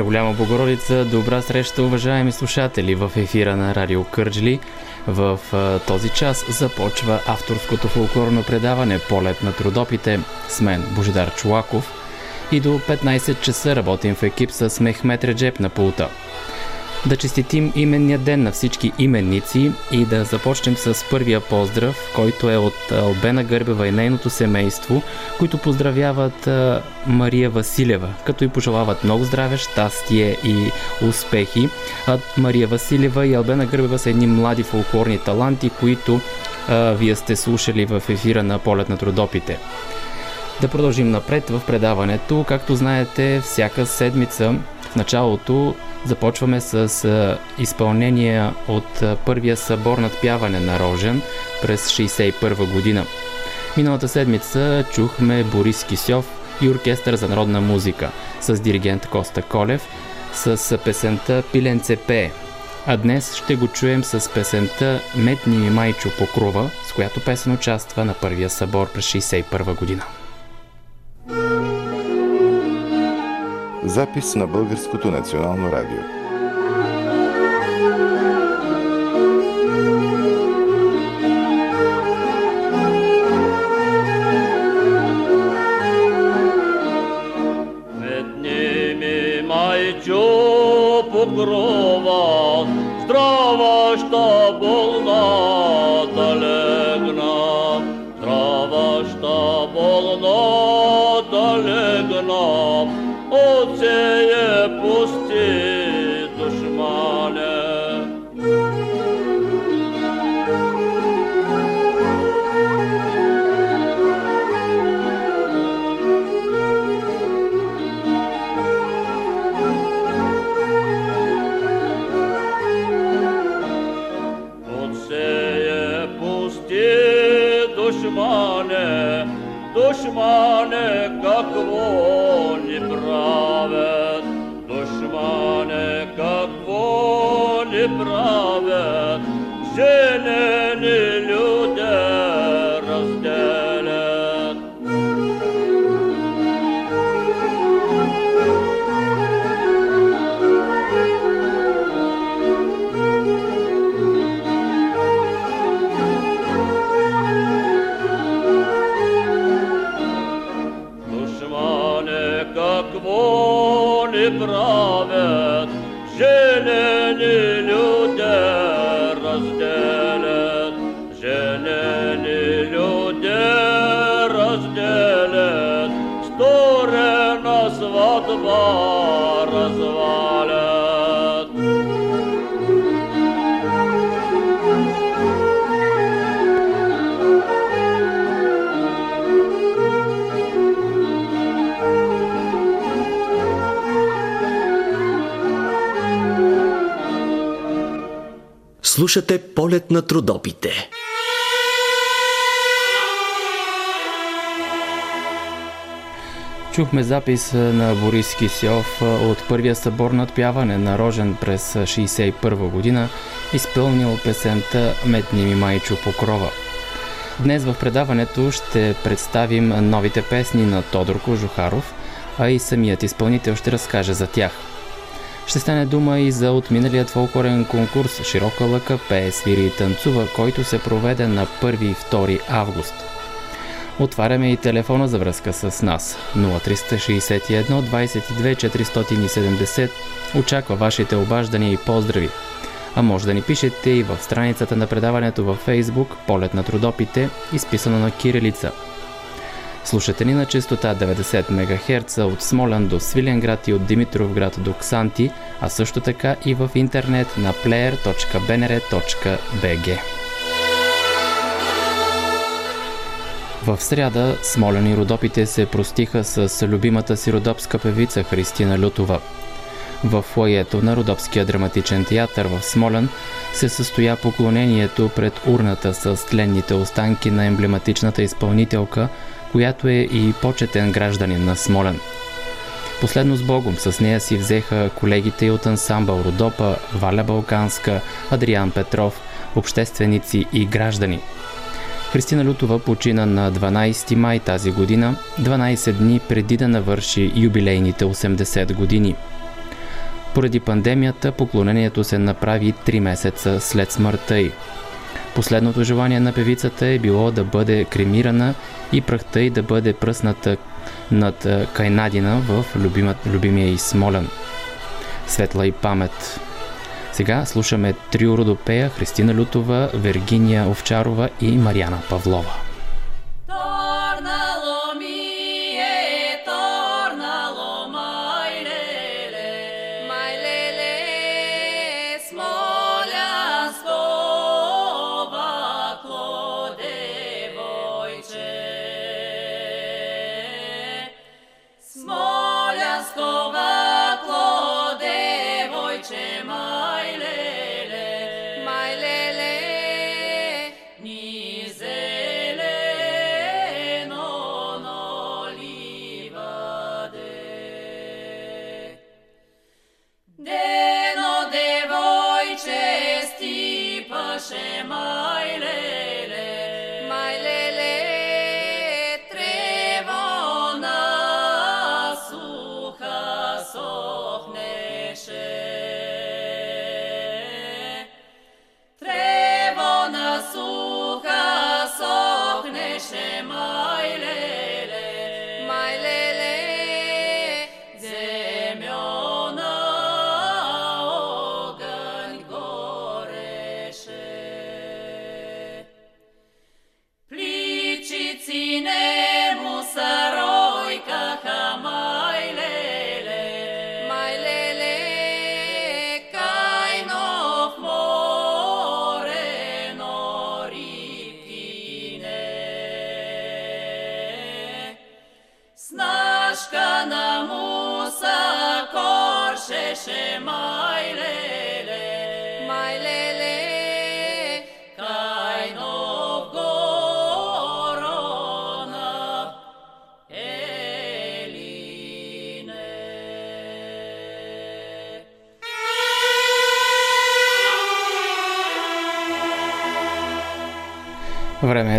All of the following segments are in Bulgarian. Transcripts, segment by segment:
На голяма Богородица, добра среща, уважаеми слушатели в ефира на Радио Кърджли. В този час започва авторското фолклорно предаване Полет на трудопите с мен, Божидар Чулаков. И до 15 часа работим в екип с Мехмет Реджеп на пулта да честитим именния ден на всички именници и да започнем с първия поздрав, който е от Албена Гърбева и нейното семейство, които поздравяват Мария Василева, като и пожелават много здраве, щастие и успехи. А Мария Василева и Албена Гърбева са едни млади фолклорни таланти, които а, вие сте слушали в ефира на Полет на трудопите. Да продължим напред в предаването. Както знаете, всяка седмица в началото Започваме с изпълнение от първия събор надпяване на Рожен през 1961 година. Миналата седмица чухме Борис Кисьов и оркестър за народна музика с диригент Коста Колев с песента Пиленце пее. А днес ще го чуем с песента Метни ми майчо покрова, с която песен участва на първия събор през 1961 година. Запис на Българското национално радио. покрова, Слушате полет на трудопите. Чухме запис на Борис Кисьов от първия събор на Рожен през 1961 година, изпълнил песента Метни ми майчо покрова. Днес в предаването ще представим новите песни на Тодор Кожухаров, а и самият изпълнител ще разкаже за тях. Ще стане дума и за отминалият фолклорен конкурс Широка лъка пее, свири и танцува, който се проведе на 1 и 2 август. Отваряме и телефона за връзка с нас 0361 22 470. Очаква вашите обаждания и поздрави. А може да ни пишете и в страницата на предаването във Facebook Полет на трудопите, изписано на кирилица – Слушате ни на частота 90 МГц от Смолян до Свиленград и от Димитровград до Ксанти, а също така и в интернет на player.bnr.bg. В сряда Смолян и Родопите се простиха с любимата си родопска певица Христина Лютова. В фоето на Родопския драматичен театър в Смолян се състоя поклонението пред урната с тленните останки на емблематичната изпълнителка – която е и почетен гражданин на Смолен. Последно с Богом с нея си взеха колегите от ансамбъл Родопа, Валя Балканска, Адриан Петров, общественици и граждани. Христина Лютова почина на 12 май тази година, 12 дни преди да навърши юбилейните 80 години. Поради пандемията поклонението се направи 3 месеца след смъртта й. Последното желание на певицата е било да бъде кремирана и прахта й да бъде пръсната над Кайнадина в любима, любимия и Смолен. Светла и памет. Сега слушаме трио родопея Христина Лютова, Вергиния Овчарова и Марияна Павлова.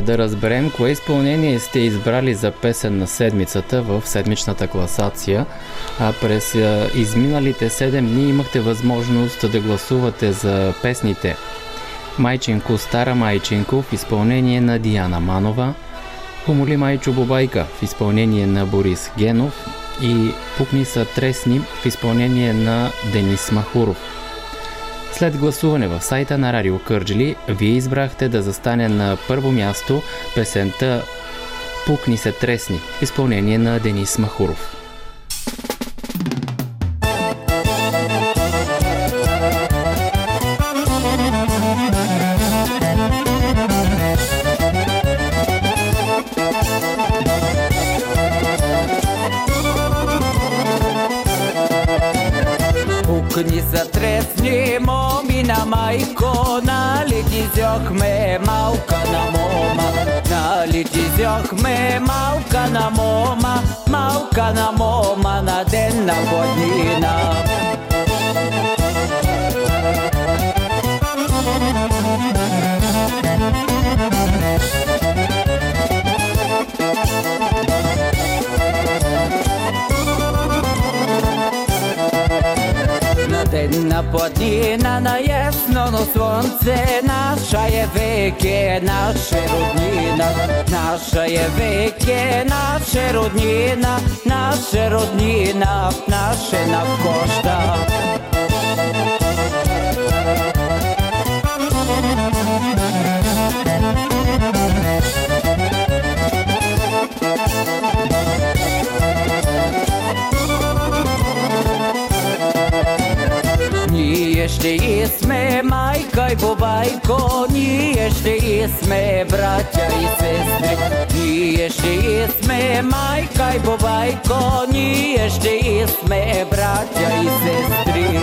Да разберем кое изпълнение сте избрали за песен на седмицата в седмичната класация. А през изминалите 7 дни имахте възможност да гласувате за песните Майчинко Стара Майчинко в изпълнение на Диана Манова, Помоли Майчо Бобайка в изпълнение на Борис Генов и Пукни са тресни в изпълнение на Денис Махуров. След гласуване в сайта на Радио Кърджили, вие избрахте да застане на първо място песента Пукни се тресни, изпълнение на Денис Махуров. Пукни са тресни, момина майко, нали ти взехме малка на мома, нали ти взехме малка на мома, малка на мома на ден на година. Денна планина на ясно слънце Наша е веке, наша роднина. Наша е веке, наша роднина Наша роднина, наша на коща ще сме майка и бабайко, ние ще сме братя и сестри. Ние ще сме майка и бабайко, ние ще сме братя и сестри.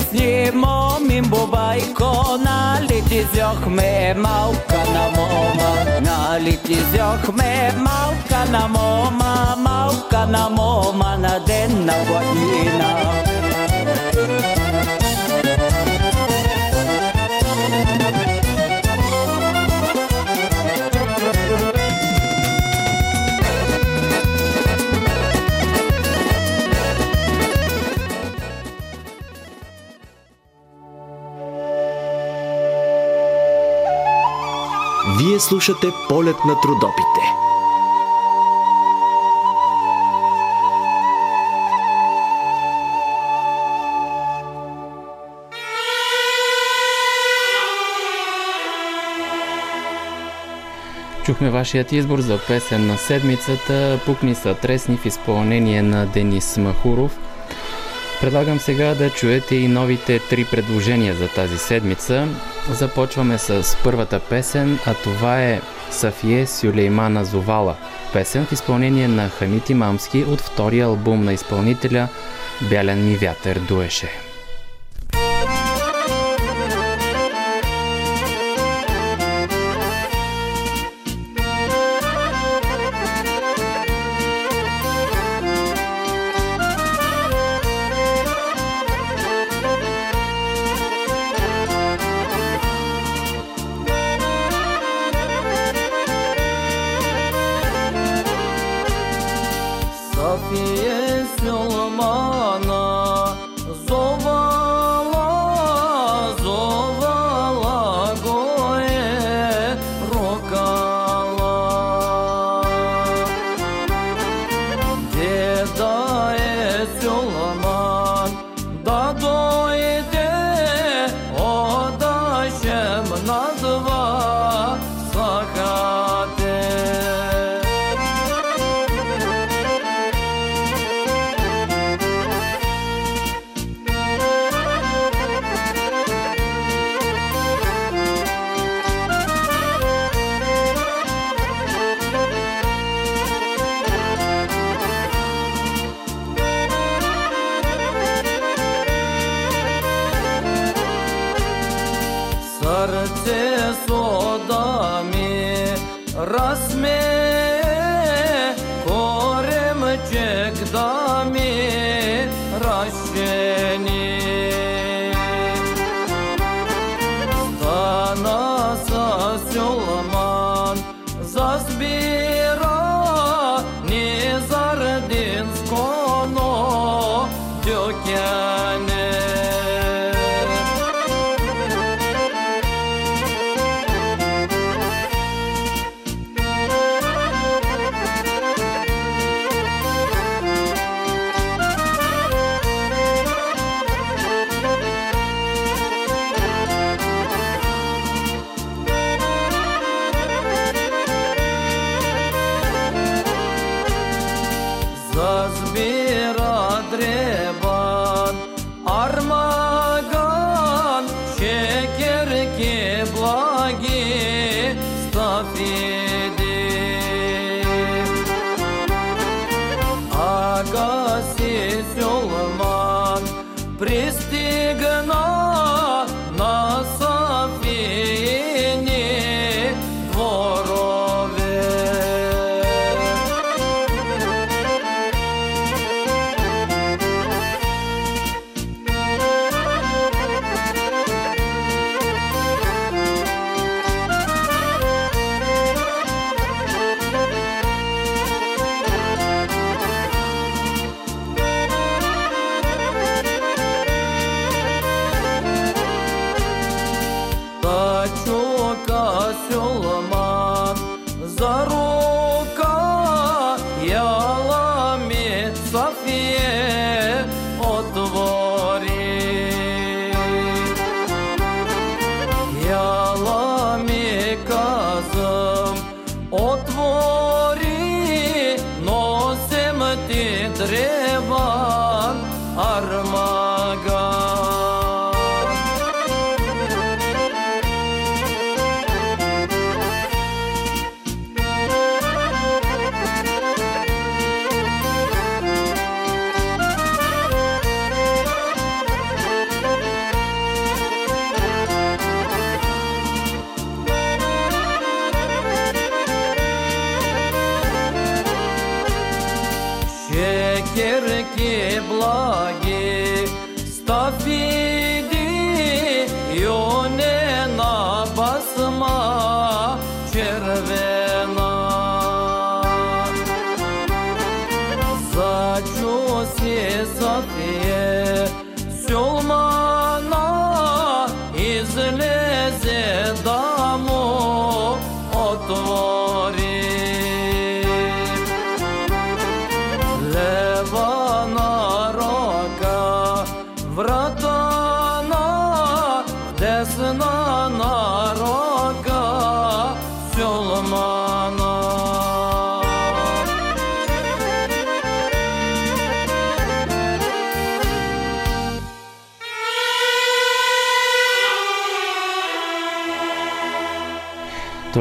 Са тресни, момин бабайко, нали ти зьохме малка на мома, нали ти зьохме малка на мома, малка на мома на ден на година. Вие слушате полет на трудопите. Чухме вашият избор за песен на седмицата Пукни са тресни в изпълнение на Денис Махуров. Предлагам сега да чуете и новите три предложения за тази седмица. Започваме с първата песен, а това е Сафие Сюлеймана Зовала. Песен в изпълнение на Хамити Мамски от втория албум на изпълнителя Бялен ми вятър дуеше.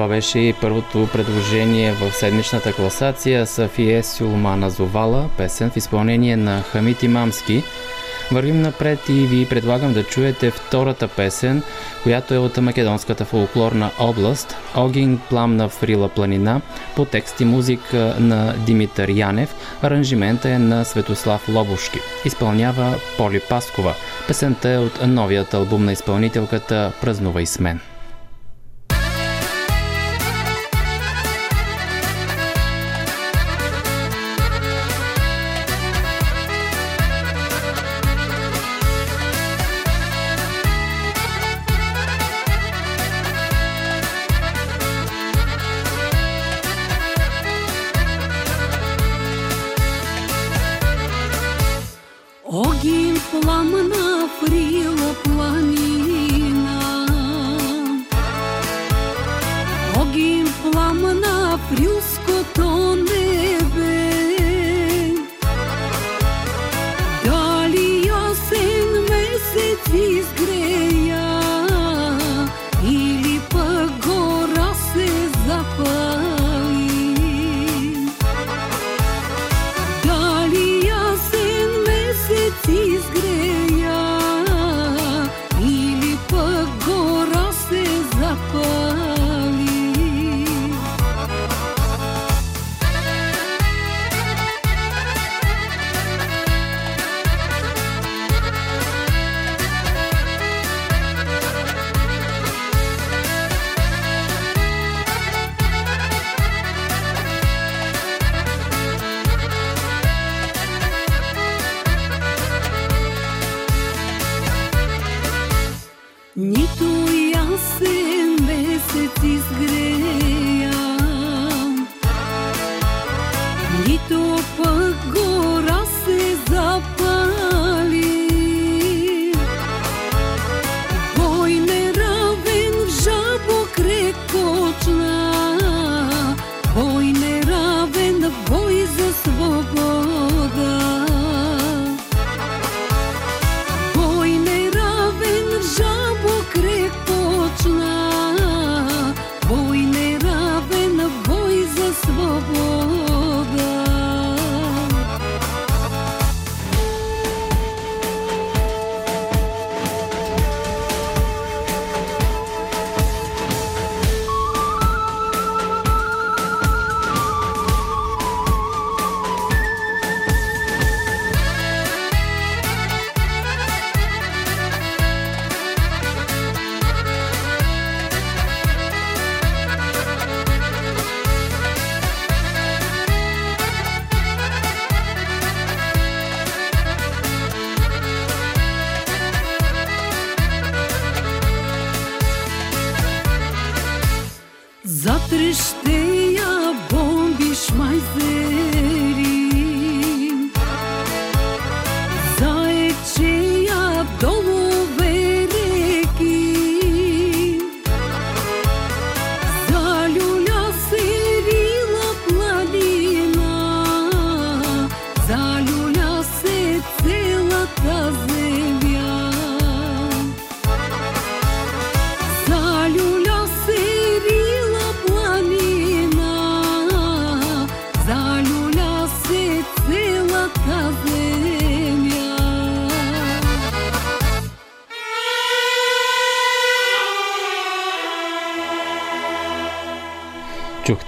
Това беше и първото предложение в седмичната класация Сафие Сюлмана Зовала, песен в изпълнение на Хамит Имамски. Вървим напред и ви предлагам да чуете втората песен, която е от македонската фолклорна област Огин пламна Фрила планина по текст и музика на Димитър Янев. Аранжимента е на Светослав Лобушки. Изпълнява Поли Паскова. Песента е от новият албум на изпълнителката Празнувай с мен.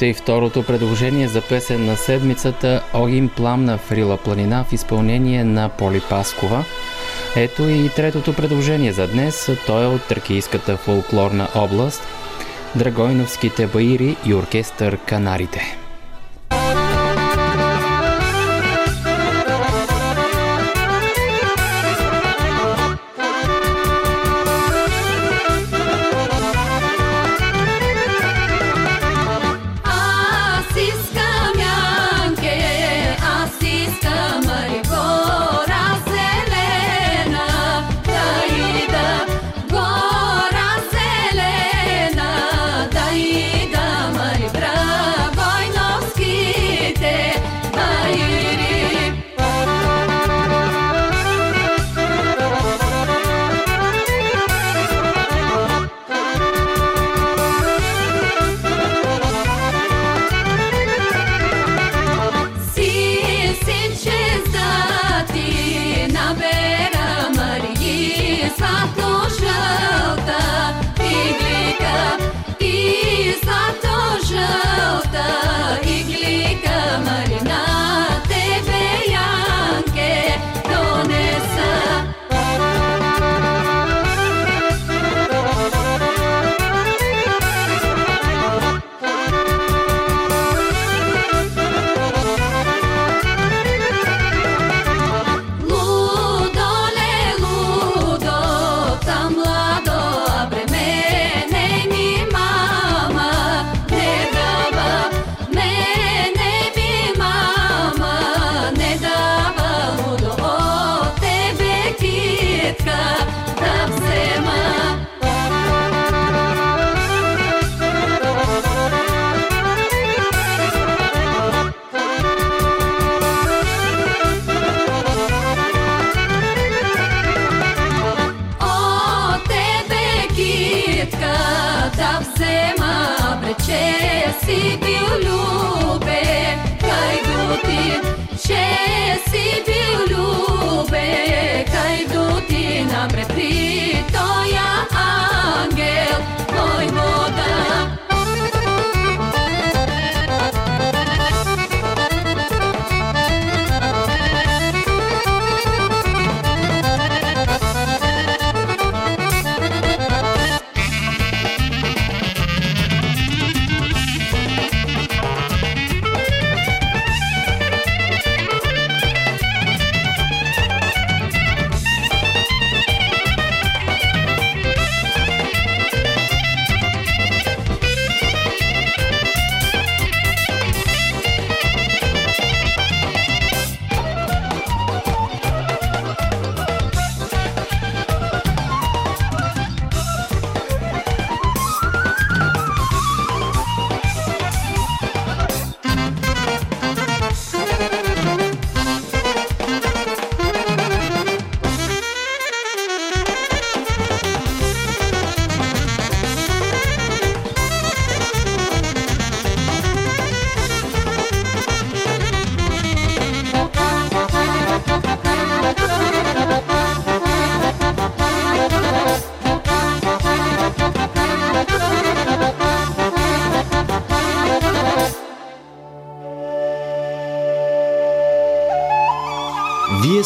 Чухте и второто предложение за песен на седмицата Огин пламна в Рила планина в изпълнение на Поли Паскова. Ето и третото предложение за днес. То е от Тракийската фолклорна област Драгойновските баири и оркестър Канарите.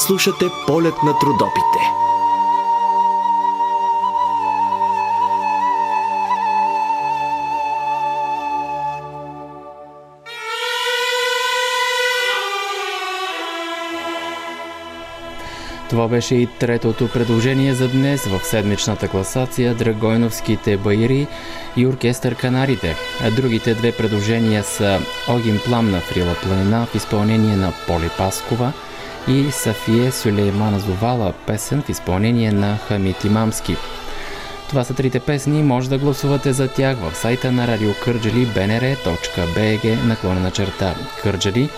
Слушате полет на трудопите. Това беше и третото предложение за днес в седмичната класация Драгойновските баири и оркестър Канарите. А другите две предложения са Огин Пламна в Рила планина в изпълнение на Поли Паскова и Сафие Сюлеймана Зовала песен в изпълнение на Хамит Имамски. Това са трите песни, може да гласувате за тях в сайта на Радио Кърджали bnr.bg наклонена черта Кърджали.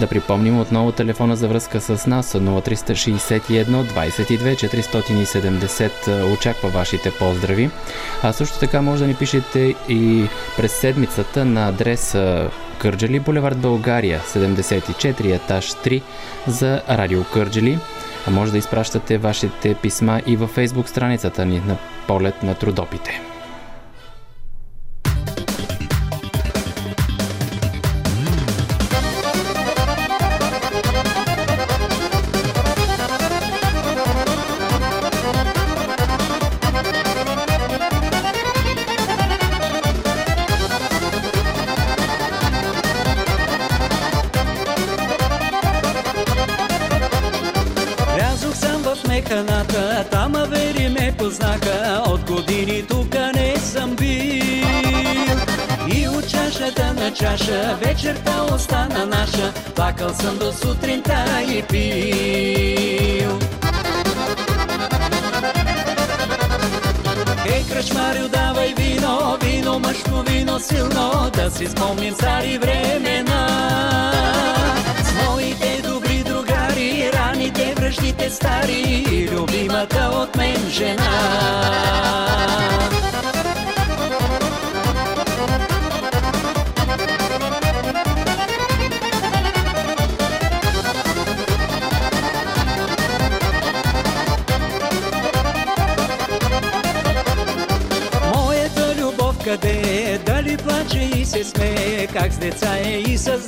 Да припомним отново телефона за връзка с нас 0361 22 470 очаква вашите поздрави. А също така може да ни пишете и през седмицата на адрес Кърджали, булевард България, 74, етаж 3 за Радио Кърджали. А може да изпращате вашите писма и във фейсбук страницата ни на Полет на трудопите. Плакал съм до сутринта и. Ей, кръчмарю, давай вино, вино, мъжко вино силно, да си спомним стари времена. С моите добри другари, раните, връждите стари, любимата от мен жена.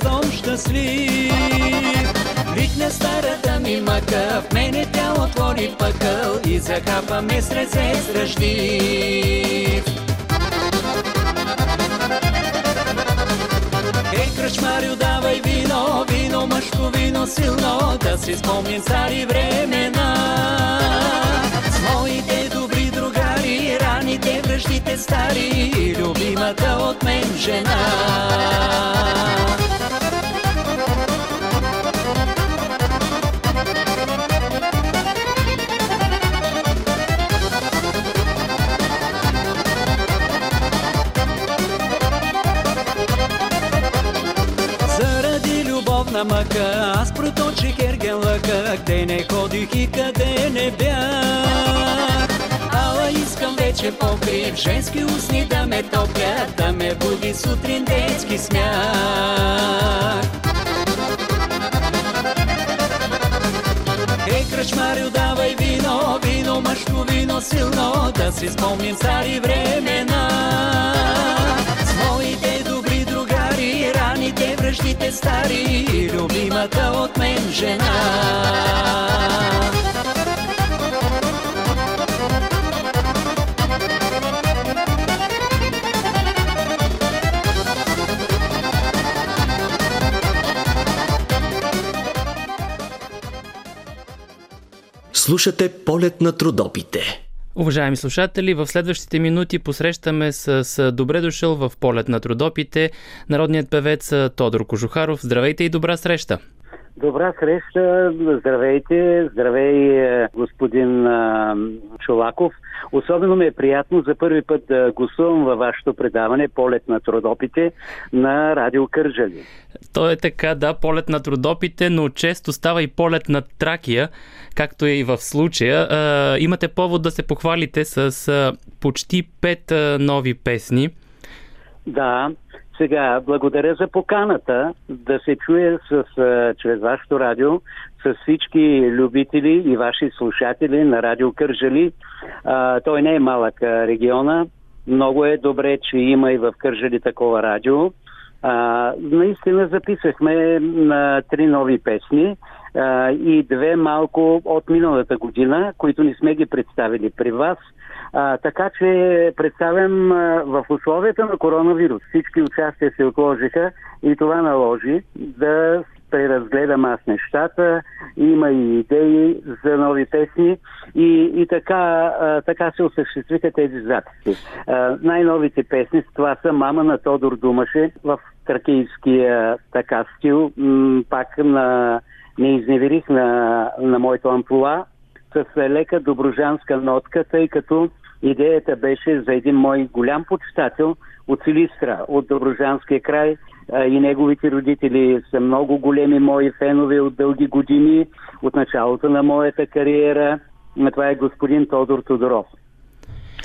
Дом щастлив? Викна старата ми мъка, в мене тя отвори пъкъл и захапа ме с ръце с. Ей, кръчмарю, давай вино, вино, мъжко вино силно, да си спомним стари времена. С моите раните, връждите стари, и любимата от мен жена. Любовна мъка аз проточих ерген къде не ходих и къде не бях. Искам вече покрив, женски устни да ме топлят, да ме буди сутрин детски смях. Ей, кръчмарю, давай вино, вино, мъжко вино силно, да си спомним стари времена. С моите добри другари, раните, връждите стари, любимата от мен жена. Слушате полет на трудопите. Уважаеми слушатели, в следващите минути посрещаме с, с добре дошъл в полет на трудопите народният певец Тодор Кожухаров. Здравейте и добра среща! Добра среща, здравейте, здравей е, господин Чолаков. Особено ми е приятно за първи път да гостувам във вашето предаване Полет на трудопите на Радио Кържали. То е така, да, полет на трудопите, но често става и полет на Тракия, както е и в случая. А, имате повод да се похвалите с а, почти пет а, нови песни. Да, сега благодаря за поканата да се чуе с, чрез вашето радио с всички любители и ваши слушатели на Радио Кържали. А, той не е малък региона. Много е добре, че има и в Кържали такова радио. А, наистина записахме на три нови песни и две малко от миналата година, които не сме ги представили при вас. А, така че представям в условията на коронавирус. Всички участия се отложиха и това наложи да преразгледам аз нещата, има и идеи за нови песни и, и така, а, така се осъществиха тези записи. А, най-новите песни това са Мама на Тодор Думаше в тракийския така стил, м- пак на, не изневерих на, на моето амплуа, с лека доброжанска нотка, тъй като идеята беше за един мой голям почитател от Силистра, от Доброжанския край и неговите родители са много големи мои фенове от дълги години, от началото на моята кариера. Това е господин Тодор Тодоров.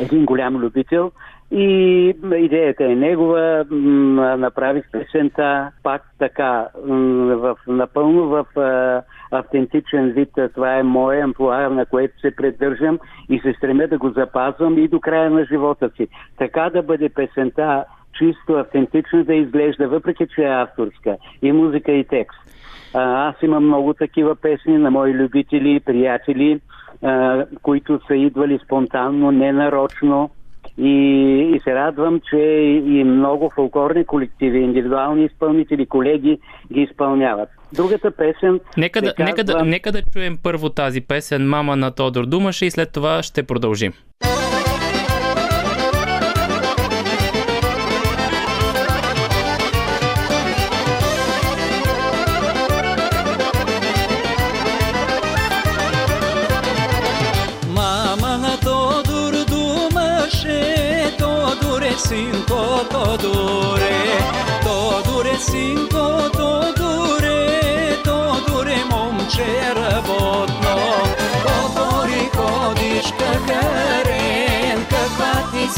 Един голям любител и идеята е негова, направих песента пак така, в, напълно в а, автентичен вид. Това е моя амплуа, на което се придържам и се стремя да го запазвам и до края на живота си. Така да бъде песента чисто автентично да изглежда, въпреки че е авторска. И музика, и текст. А, аз имам много такива песни на мои любители, приятели, а, които са идвали спонтанно, ненарочно И, и се радвам, че и много фолклорни колективи, индивидуални изпълнители, колеги ги изпълняват. Другата песен. Нека да, нека, да, казва- нека да чуем първо тази песен Мама на Тодор Думаше и след това ще продължим.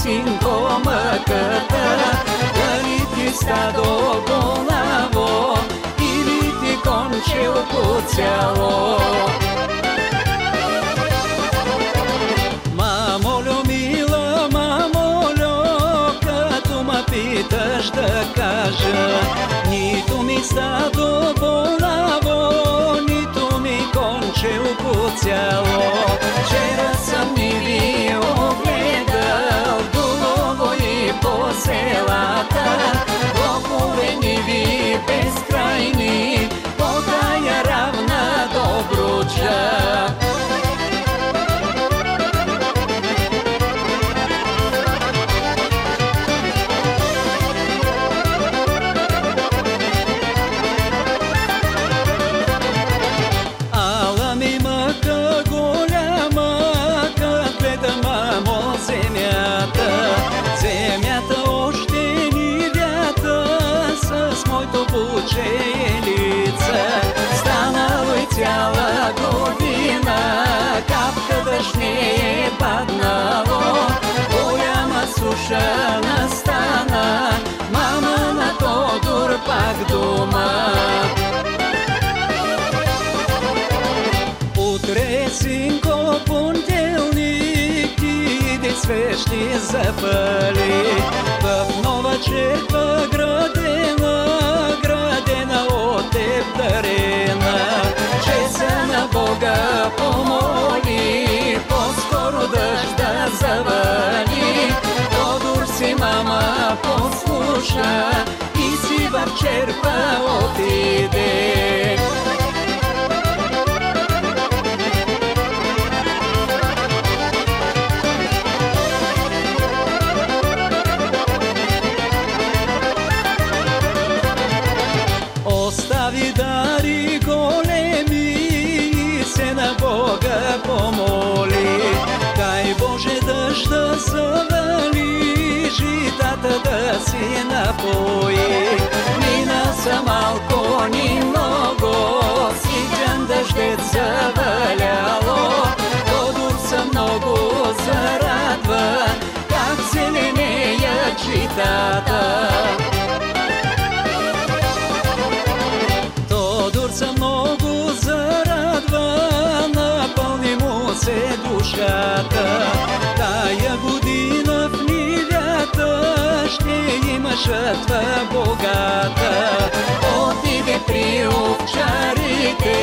Каква ти синко мъката, дали ти стадо голаво, или ти конче по цяло. Мамолю, мила, мамолю, като ма питаш да кажа, нито ми стадо запали в нова черква градена, градена от теб дарена. Че се на Бога помоли, по-скоро дъжда завали. Тодор си мама послуша и си в черква отиде. Си напои. Мина са малко ни много, сичен дъждет заваляло. Тодор са много зарадва, как зеленеят житата. Жътва богата. Отиде при овчарите,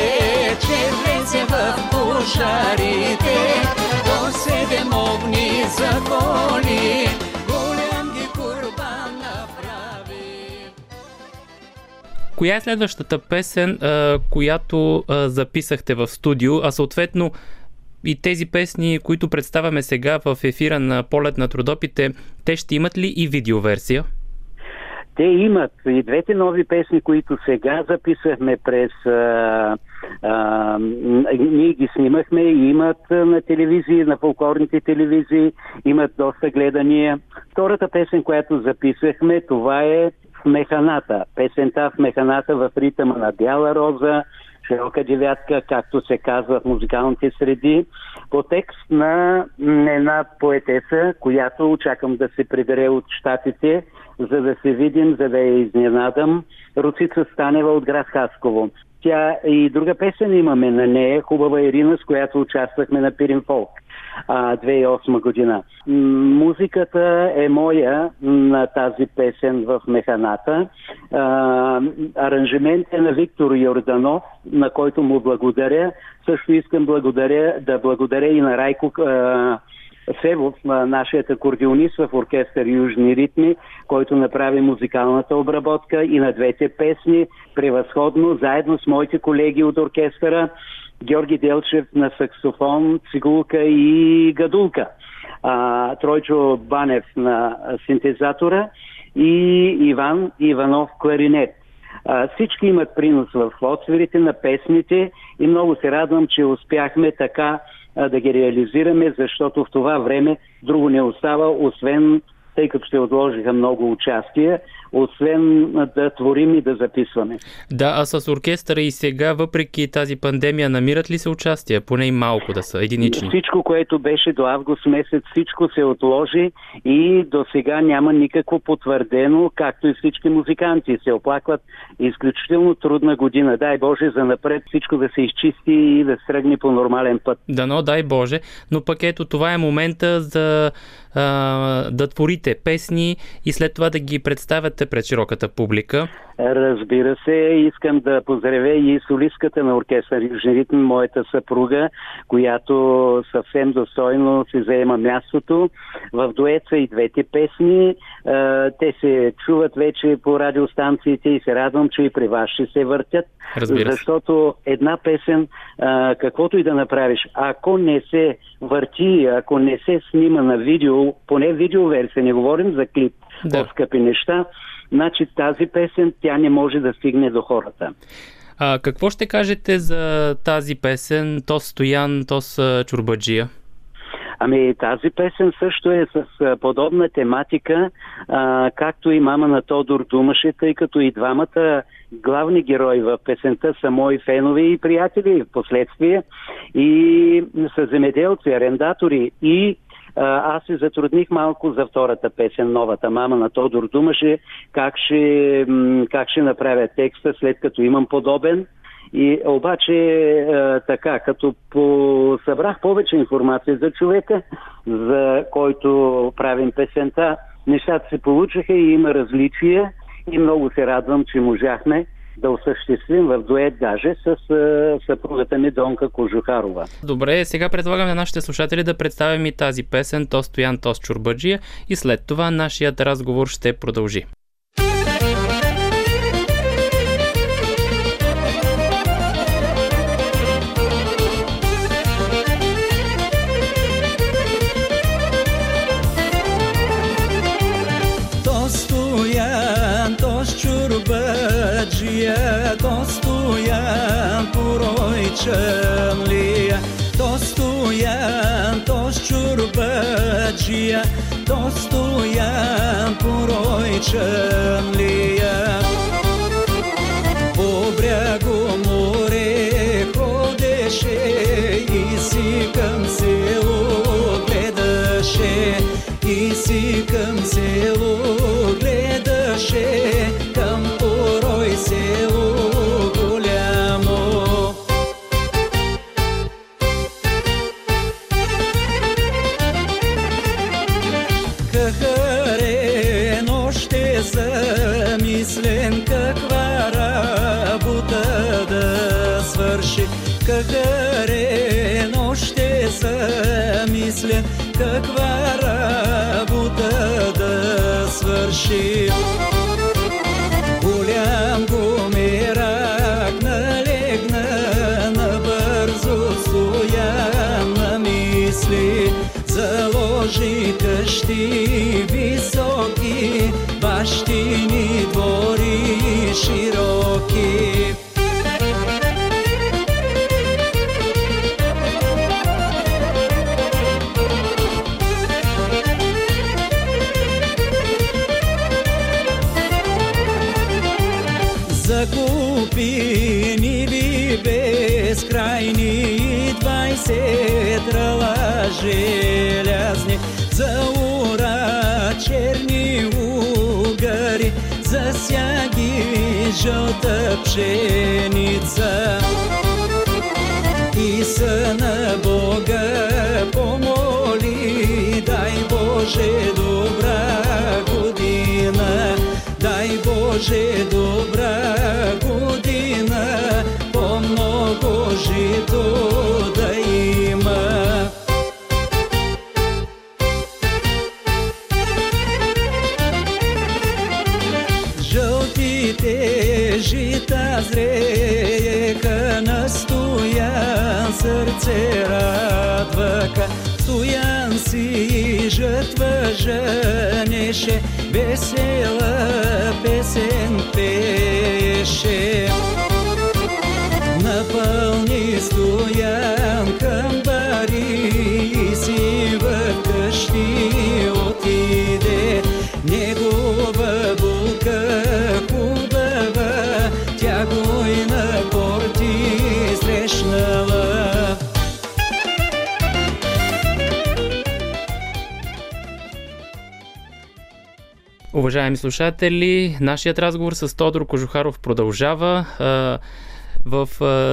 че влезе в пожарите. До седем огни направи. Коя е следващата песен, която записахте в студио, а съответно и тези песни, които представяме сега в ефира на Полет на трудопите, те ще имат ли и видеоверсия? Те имат и двете нови песни, които сега записахме през... А, а, ние ги снимахме и имат на телевизии, на фолклорните телевизии, имат доста гледания. Втората песен, която записахме, това е в механата. Песента в механата в ритъма на Бяла роза, широка девятка, както се казва в музикалните среди, по текст на една поетеса, която очаквам да се прибере от щатите, за да се видим, за да я изненадам. Руцица Станева от град Хасково. Тя и друга песен имаме на нея, хубава Ирина, с която участвахме на Пирин Фолк а, 2008 година. Музиката е моя на тази песен в Механата. А, аранжимент е на Виктор Йорданов, на който му благодаря. Също искам благодаря, да благодаря и на Райко а, Севов, нашият акордеонист в оркестър Южни ритми, който направи музикалната обработка и на двете песни превъзходно, заедно с моите колеги от оркестъра, Георги Делчев на саксофон, цигулка и гадулка, а, Тройчо Банев на синтезатора и Иван Иванов кларинет. А, всички имат принос в отсверите на песните и много се радвам, че успяхме така а, да ги реализираме, защото в това време друго не остава, освен тъй като се отложиха много участия, освен да творим и да записваме. Да, а с оркестъра и сега, въпреки тази пандемия, намират ли се участия? Поне и малко да са единични. Всичко, което беше до август месец, всичко се отложи и до сега няма никакво потвърдено, както и всички музиканти се оплакват. Изключително трудна година. Дай Боже за напред всичко да се изчисти и да се тръгне по нормален път. Дано, дай Боже, но пък ето това е момента за а, да творите песни и след това да ги представяте пред широката публика. Разбира се, искам да поздравя и солистката на оркестър Южен ритм, моята съпруга, която съвсем достойно се заема мястото. В дует са и двете песни. Те се чуват вече по радиостанциите и се радвам, че и при вас ще се въртят. Разбира се. Защото една песен, каквото и да направиш, ако не се върти, ако не се снима на видео, поне видеоверсия, не говорим за клип, Да. по-скъпи неща, значи тази песен тя не може да стигне до хората. А, какво ще кажете за тази песен Тос Стоян, Тос Чурбаджия? Ами тази песен също е с подобна тематика, а, както и мама на Тодор Думаше, тъй като и двамата главни герои в песента са мои фенове и приятели в последствие и са земеделци, арендатори и аз се затрудних малко за втората песен, новата мама на Тодор Думаше, как ще, как ще направя текста след като имам подобен. И обаче е, така, като по, събрах повече информация за човека, за който правим песента, нещата се получиха и има различия и много се радвам, че можахме да осъществим в дует даже с съпругата ми Донка Кожухарова. Добре, сега предлагам на нашите слушатели да представим и тази песен Тос Стоян, Тос Чурбаджия и след това нашият разговор ще продължи. Поройчан лия. То стоян, то чурбаджия, то стоян, поройчан лия. По свърши. Голям гумерак налегна набързо стоян на мисли. Заложи къщи високи, бащини двори широки. Двайсет ръла желязни, за ура черни угари, за сяги жълта пшеница. И съна Бога помоли, дай Боже добра година, дай Боже добра жътва женеше, Уважаеми слушатели, нашият разговор с Тодор Кожухаров продължава. В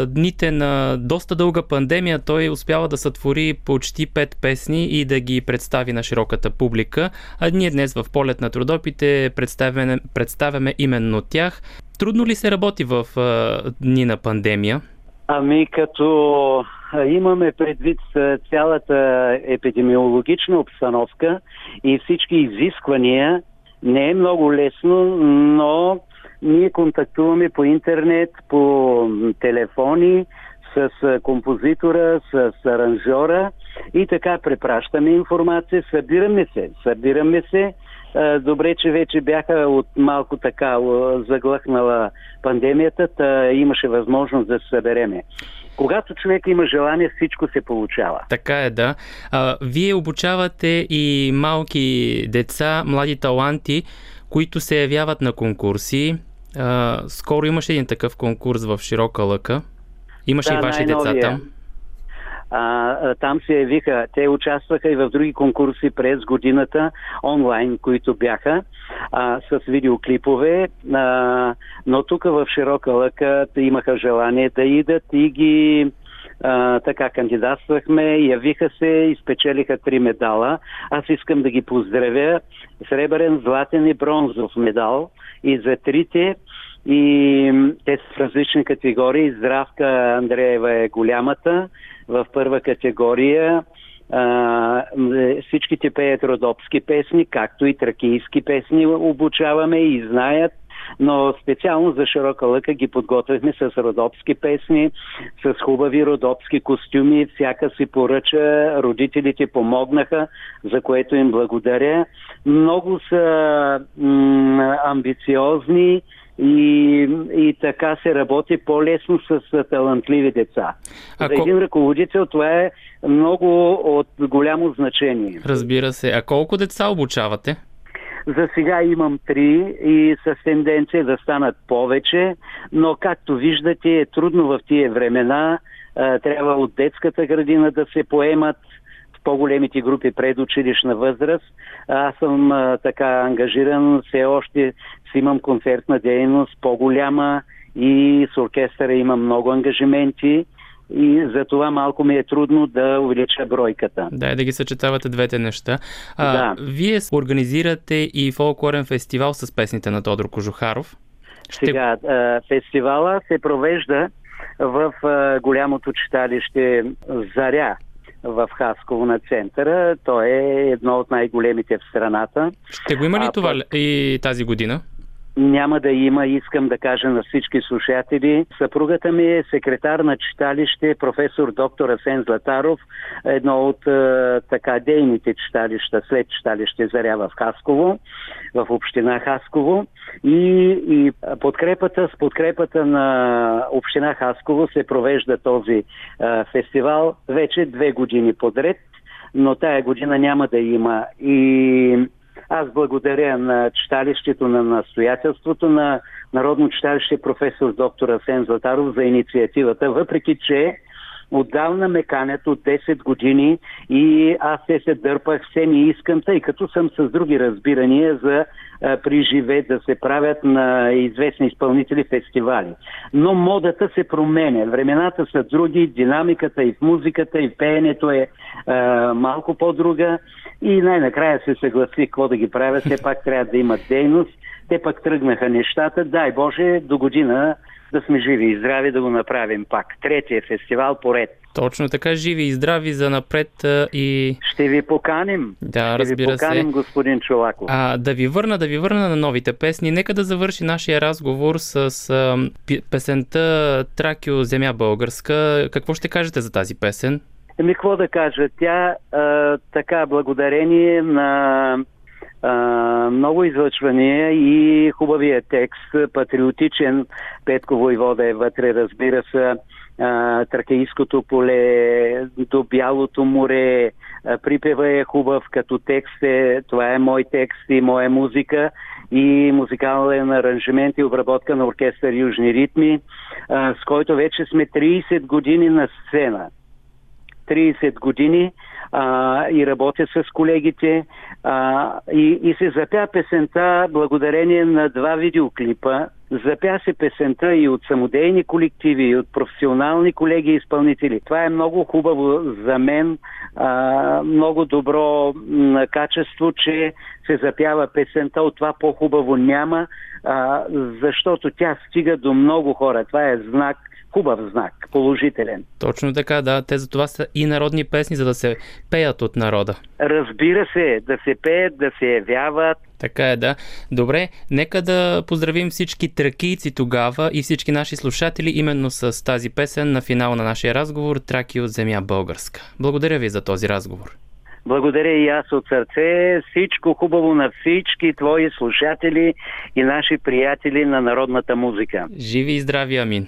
дните на доста дълга пандемия той успява да сътвори почти пет песни и да ги представи на широката публика. А ние днес в полет на трудопите представяме, представяме именно тях. Трудно ли се работи в дни на пандемия? Ами като имаме предвид цялата епидемиологична обстановка и всички изисквания, не е много лесно, но ние контактуваме по интернет, по телефони, с композитора, с аранжора и така препращаме информация, събираме се, събираме се. Добре, че вече бяха от малко така заглъхнала пандемията, та имаше възможност да се събереме. Когато човек има желание, всичко се получава. Така е, да. А, вие обучавате и малки деца, млади таланти, които се явяват на конкурси. А, скоро имаше един такъв конкурс в Широка лъка. Имаше Да, и ваши деца там. А, там се явиха, те участваха и в други конкурси през годината, онлайн, които бяха, а, с видеоклипове, а, но тук в Широка лъка имаха желание да идат и ги а, така кандидатствахме, явиха се и спечелиха три медала. Аз искам да ги поздравя. Сребърен, златен и бронзов медал и за трите и те са в различни категории. Здравка Андреева е голямата в първа категория. М, всичките пеят родопски песни, както и тракийски песни обучаваме и знаят. Но специално за Широка лъка ги подготвихме с родопски песни, с хубави родопски костюми. Всяка си поръча, родителите помогнаха, за което им благодаря. Много са м- амбициозни и, и така се работи по-лесно с талантливи деца. Ако- За един ръководител това е много от голямо значение. Разбира се. А колко деца обучавате? За сега имам три и с тенденция да станат повече, но както виждате е трудно в тия времена. Трябва от детската градина да се поемат в по-големите групи предучилищна възраст. Аз съм а, така ангажиран, все още си имам концертна дейност по-голяма и с оркестъра имам много ангажименти и за това малко ми е трудно да увелича бройката. Да, да ги съчетавате двете неща. А, Да. Вие организирате и фолклорен фестивал с песните на Тодор Кожухаров. Сега, а, фестивала се провежда в а, голямото читалище Заря в Хасково на центъра. То е едно от най-големите в страната. Ще го има ли А, това и тази година? Няма да има, искам да кажа на всички слушатели. Съпругата ми е секретар на читалище, професор доктор Асен Златаров, едно от е, така дейните читалища след читалище Заря в Хасково, в община Хасково. И, и подкрепата, с подкрепата на община Хасково се провежда този е, фестивал вече две години подред, но тая година няма да има. И аз благодаря на читалището на настоятелството на Народно читалище професор доктор Асен Златаров за инициативата, въпреки че отдавна ме канят от 10 години и аз се се дърпах, все ми искам, тъй като съм с други разбирания за а, при живе да се правят на известни изпълнители фестивали. Но модата се променя, времената са други, динамиката и в музиката, и в пеенето е а, малко по-друга и най-накрая се съгласи какво да ги правя, все пак трябва да имат дейност. Те пак тръгнаха нещата, дай Боже, до година да сме живи и здрави да го направим пак. Третия фестивал поред. Точно така, живи и здрави за напред и... Ще ви поканим. Да, Ще разбира ви поканим, се. господин Чолаков. А, да ви върна, да ви върна на новите песни. Нека да завърши нашия разговор с пи- песента Тракио Земя българска. Какво ще кажете за тази песен? Еми, какво да кажа? Тя а, така, благодарение на а, много излъчвания и хубавия текст, патриотичен, Петко Войвода е вътре, разбира се, а, Тракейското поле, до Бялото море, припева е хубав, като текст е, това е мой текст и моя музика и музикален аранжимент и обработка на оркестър Южни ритми, а, с който вече сме 30 години на сцена. 30 години а, и работя с колегите а, и, и се запя песента благодарение на два видеоклипа. Запя се песента и от самодейни колективи, и от професионални колеги и изпълнители. Това е много хубаво за мен, а, много добро м, качество, че се запява песента. От това по-хубаво няма, а, защото тя стига до много хора. Това е знак, хубав знак, положителен. Точно така, да. Те за това са и народни песни, за да се пеят от народа. Разбира се, да се пеят, да се явяват. Така е, да. Добре, нека да поздравим всички тракийци тогава и всички наши слушатели именно с тази песен на финал на нашия разговор Траки от земя българска. Благодаря ви за този разговор. Благодаря и аз от сърце. Всичко хубаво на всички твои слушатели и наши приятели на народната музика. Живи и здрави, амин.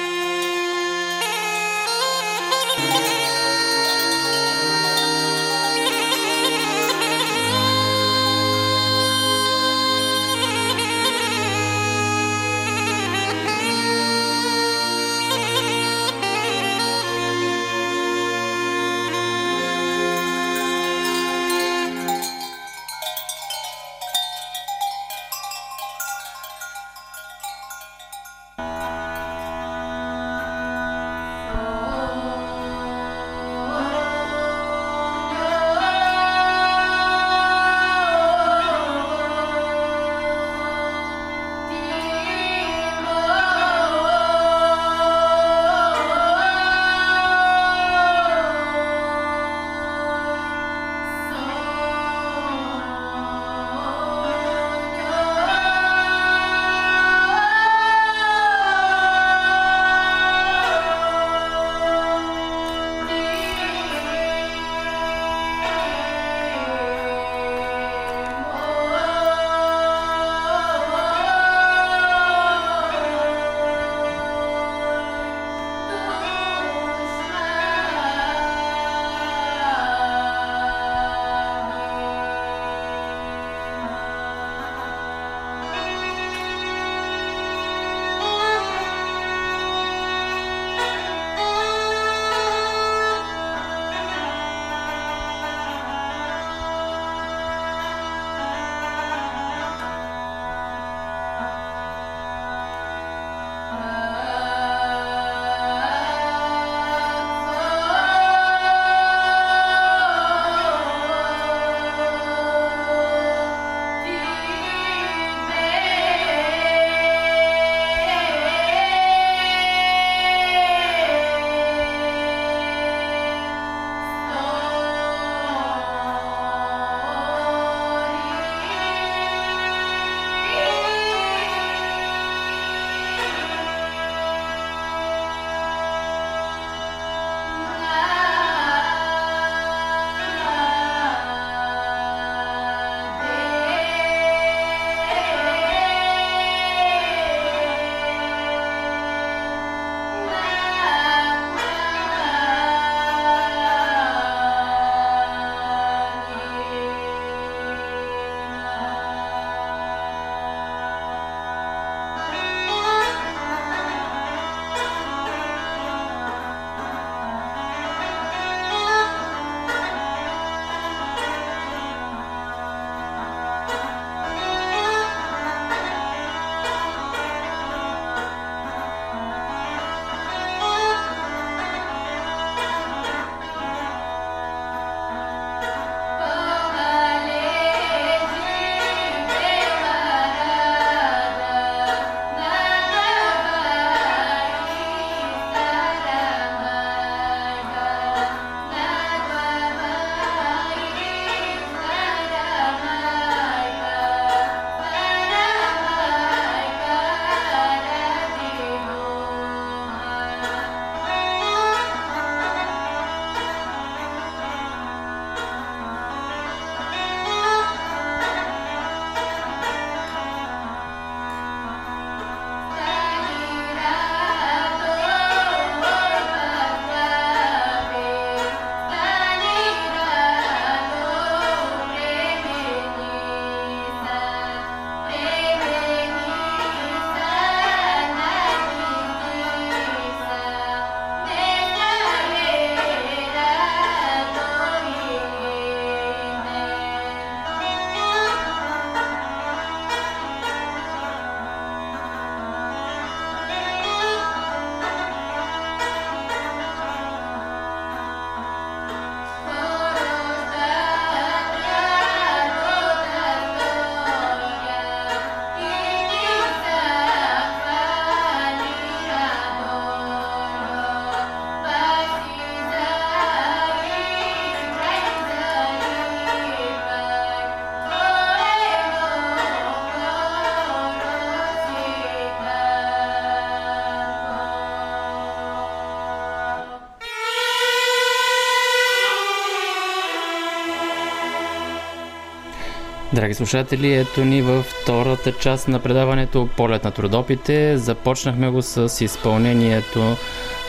Драги слушатели, ето ни във втората част на предаването Полет на трудопите. Започнахме го с изпълнението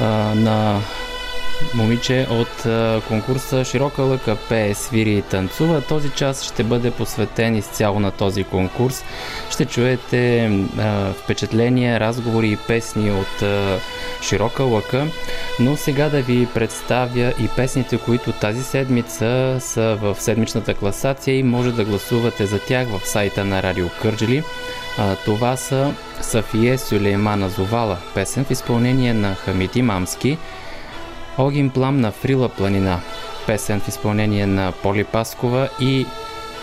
а, на момиче от а, конкурса Широка лъка пее, свири и танцува. Този час ще бъде посветен изцяло на този конкурс. Ще чуете а, впечатления, разговори и песни от а, Широка лъка. Но сега да ви представя и песните, които тази седмица са в седмичната класация и може да гласувате за тях в сайта на Радио Кърджели. А, това са Сафие Сюлеймана Зовала, песен в изпълнение на Хамити Мамски, Огин Плам на Фрила планина, песен в изпълнение на Поли Паскова и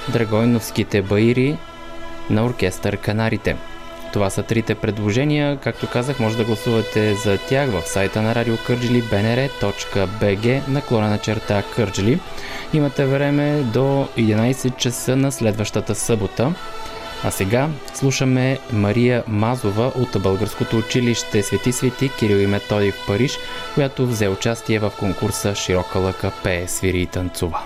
Драгойновските баири на оркестър Канарите. Това са трите предложения. Както казах, може да гласувате за тях в сайта на Радио Кърджили bnr.bg наклона на черта Кърджили. Имате време до 11 часа на следващата събота. А сега слушаме Мария Мазова от Българското училище Свети Свети Кирил и Методий в Париж, която взе участие в конкурса Широка лъка пее, свири и танцува.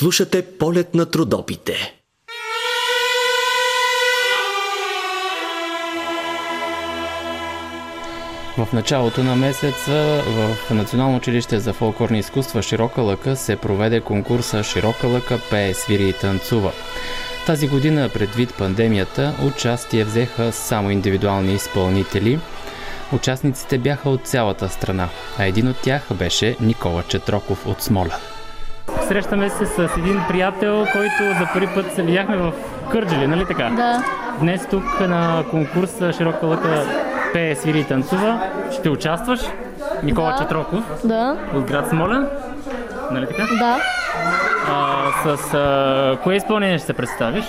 Слушате полет на трудопите. В началото на месеца в Национално училище за фолклорни изкуства Широка лъка се проведе конкурса Широка лъка пее, свири и танцува. Тази година, предвид пандемията, участие взеха само индивидуални изпълнители. Участниците бяха от цялата страна, а един от тях беше Никола Четроков от Смоля. Срещаме се с един приятел, който за първи път се видяхме в Кърджали, нали така? Да. Днес тук на конкурса Широка лъка пее, свири и танцува. Ще участваш. Никола Да. Четроков Да. от град Смолян. Нали така? Да. А, с а, кое изпълнение ще се представиш?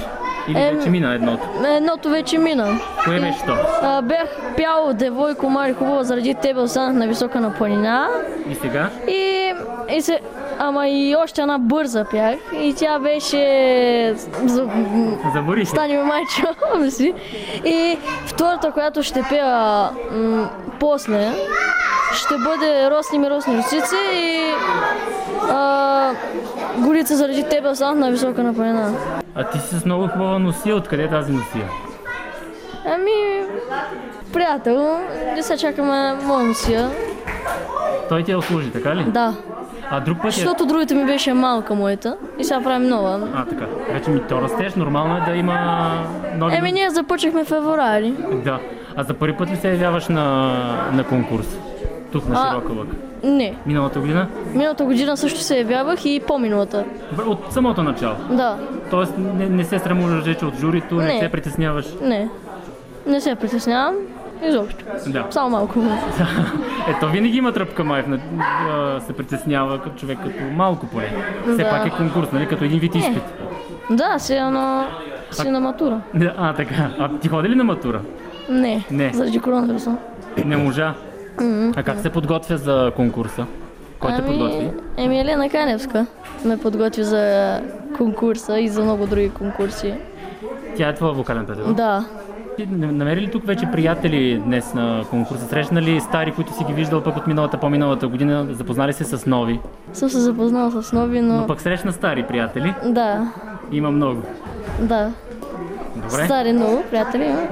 Или Ем, вече мина едното? Едното вече мина. Кое беше то? А, бях пял Девойко Мари хубаво заради тебе останах на висока на планина. И сега? И, и се, ама и още една бърза пях. И тя беше... за- Забори се. Стани ме майчо, мисли. И втората, която ще пея м- после, ще бъде Росни ми росни русици и а, Горица заради тебе останах на висока на планина. А ти си с много хубава носия. Откъде е тази носия? Ами, приятел, не се чакаме моя носия. Той ти я услужи, така ли? Да. А друг път е... Защото другите ми беше малка моята и сега правим нова. А, така. Вече ми то растеш, нормално е да има нови... Еми, ние започнахме февруари. Да. А за първи път ли се явяваш на, на конкурс? Тук на. Широка лъка. Не. Миналата година? Миналата година също се явявах и по-миналата. От самото начало. Да. Тоест не, не се срамуваш вече от журито, не, Не. се притесняваш. Не. Не се притеснявам. Изобщо. Да. Само малко. Ето винаги има тръпка а, се притеснява като човек като малко поне. Все Да. пак е конкурс, нали? Като един вид изпит. Да, си е на, си на матура. А, така. А ти ходи ли на матура? Не. Не. Заради коронавируса. Не можа. А как се подготвя за конкурса? Кой те подготви? Еми Елена Каневска ме подготви за конкурса и за много други конкурси. Тя е твоя вокален педагог? Да. Намери ли тук вече приятели днес на конкурса? Срещна ли стари, които си ги виждал пък от миналата, по-миналата година? Запознали се с нови? Съм се запознала с нови, но... Но пък срещна стари приятели? Да, Има много. да. Добре? Стари много приятели има.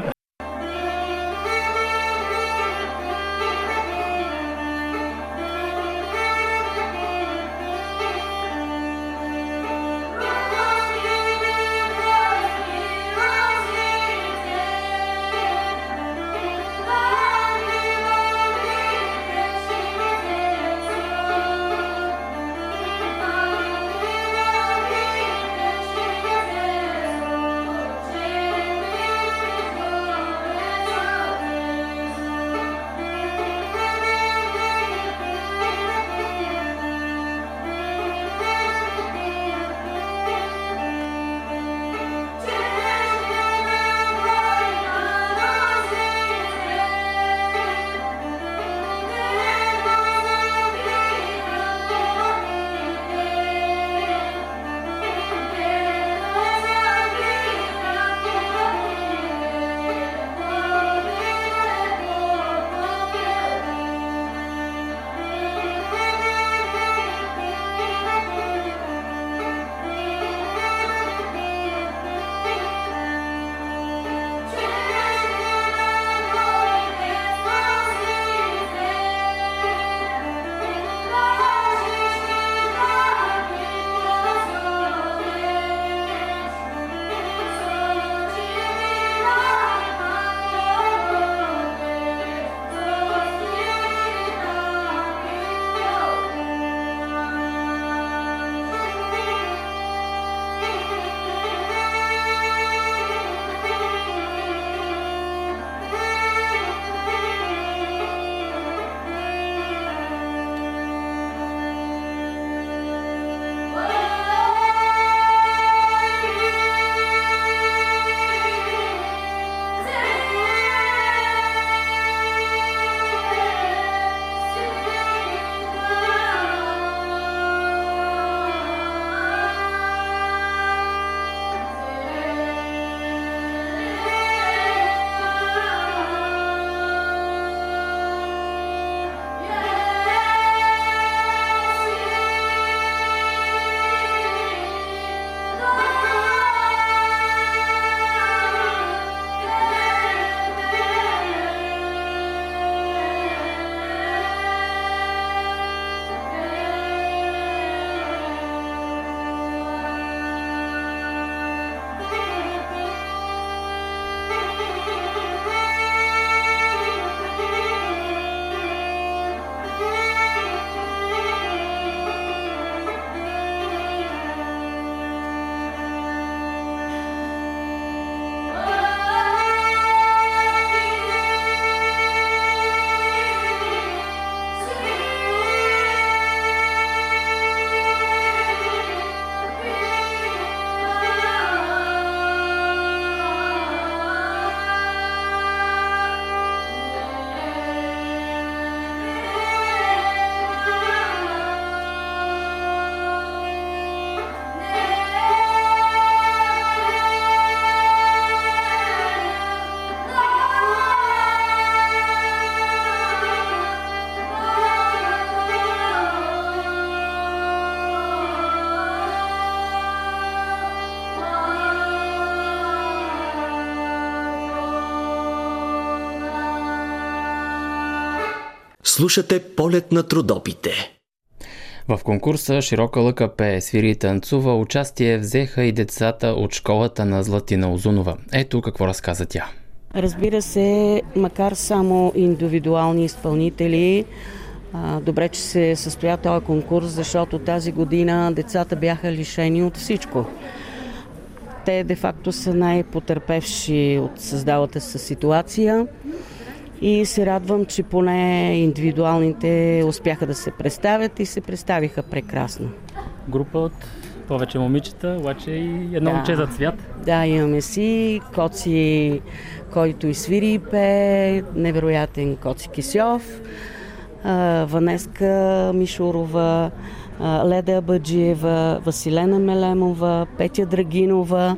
Слушате полет на трудопите. В конкурса Широка лъка пее, свири и танцува участие взеха и децата от школата на Златина Озунова. Ето какво разказа тя. Разбира се, макар само индивидуални изпълнители, добре, че се състоя този конкурс, защото тази година децата бяха лишени от всичко. Те де-факто са най-потерпевши от създалата се ситуация и се радвам, че поне индивидуалните успяха да се представят и се представиха прекрасно. Група от повече момичета, обаче и едно Да. момче за цвят. Да, имаме си Коци, който и свири и пее, невероятен Коци Кисьов, Ванеска Мишурова, Леда Абаджиева, Василена Мелемова, Петя Драгинова.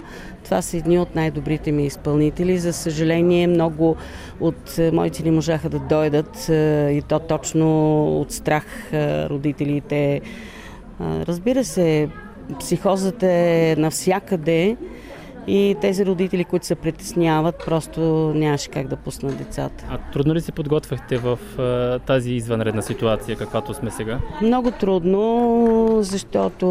Това са едни от най-добрите ми изпълнители. За съжаление, много от е, моите не можаха да дойдат е, и то точно от страх е, родителите. Разбира се, психозата е навсякъде и тези родители, които се притесняват, просто нямаше как да пуснат децата. А трудно ли се подготвяхте в а, тази извънредна ситуация, каквато сме сега? Много трудно, защото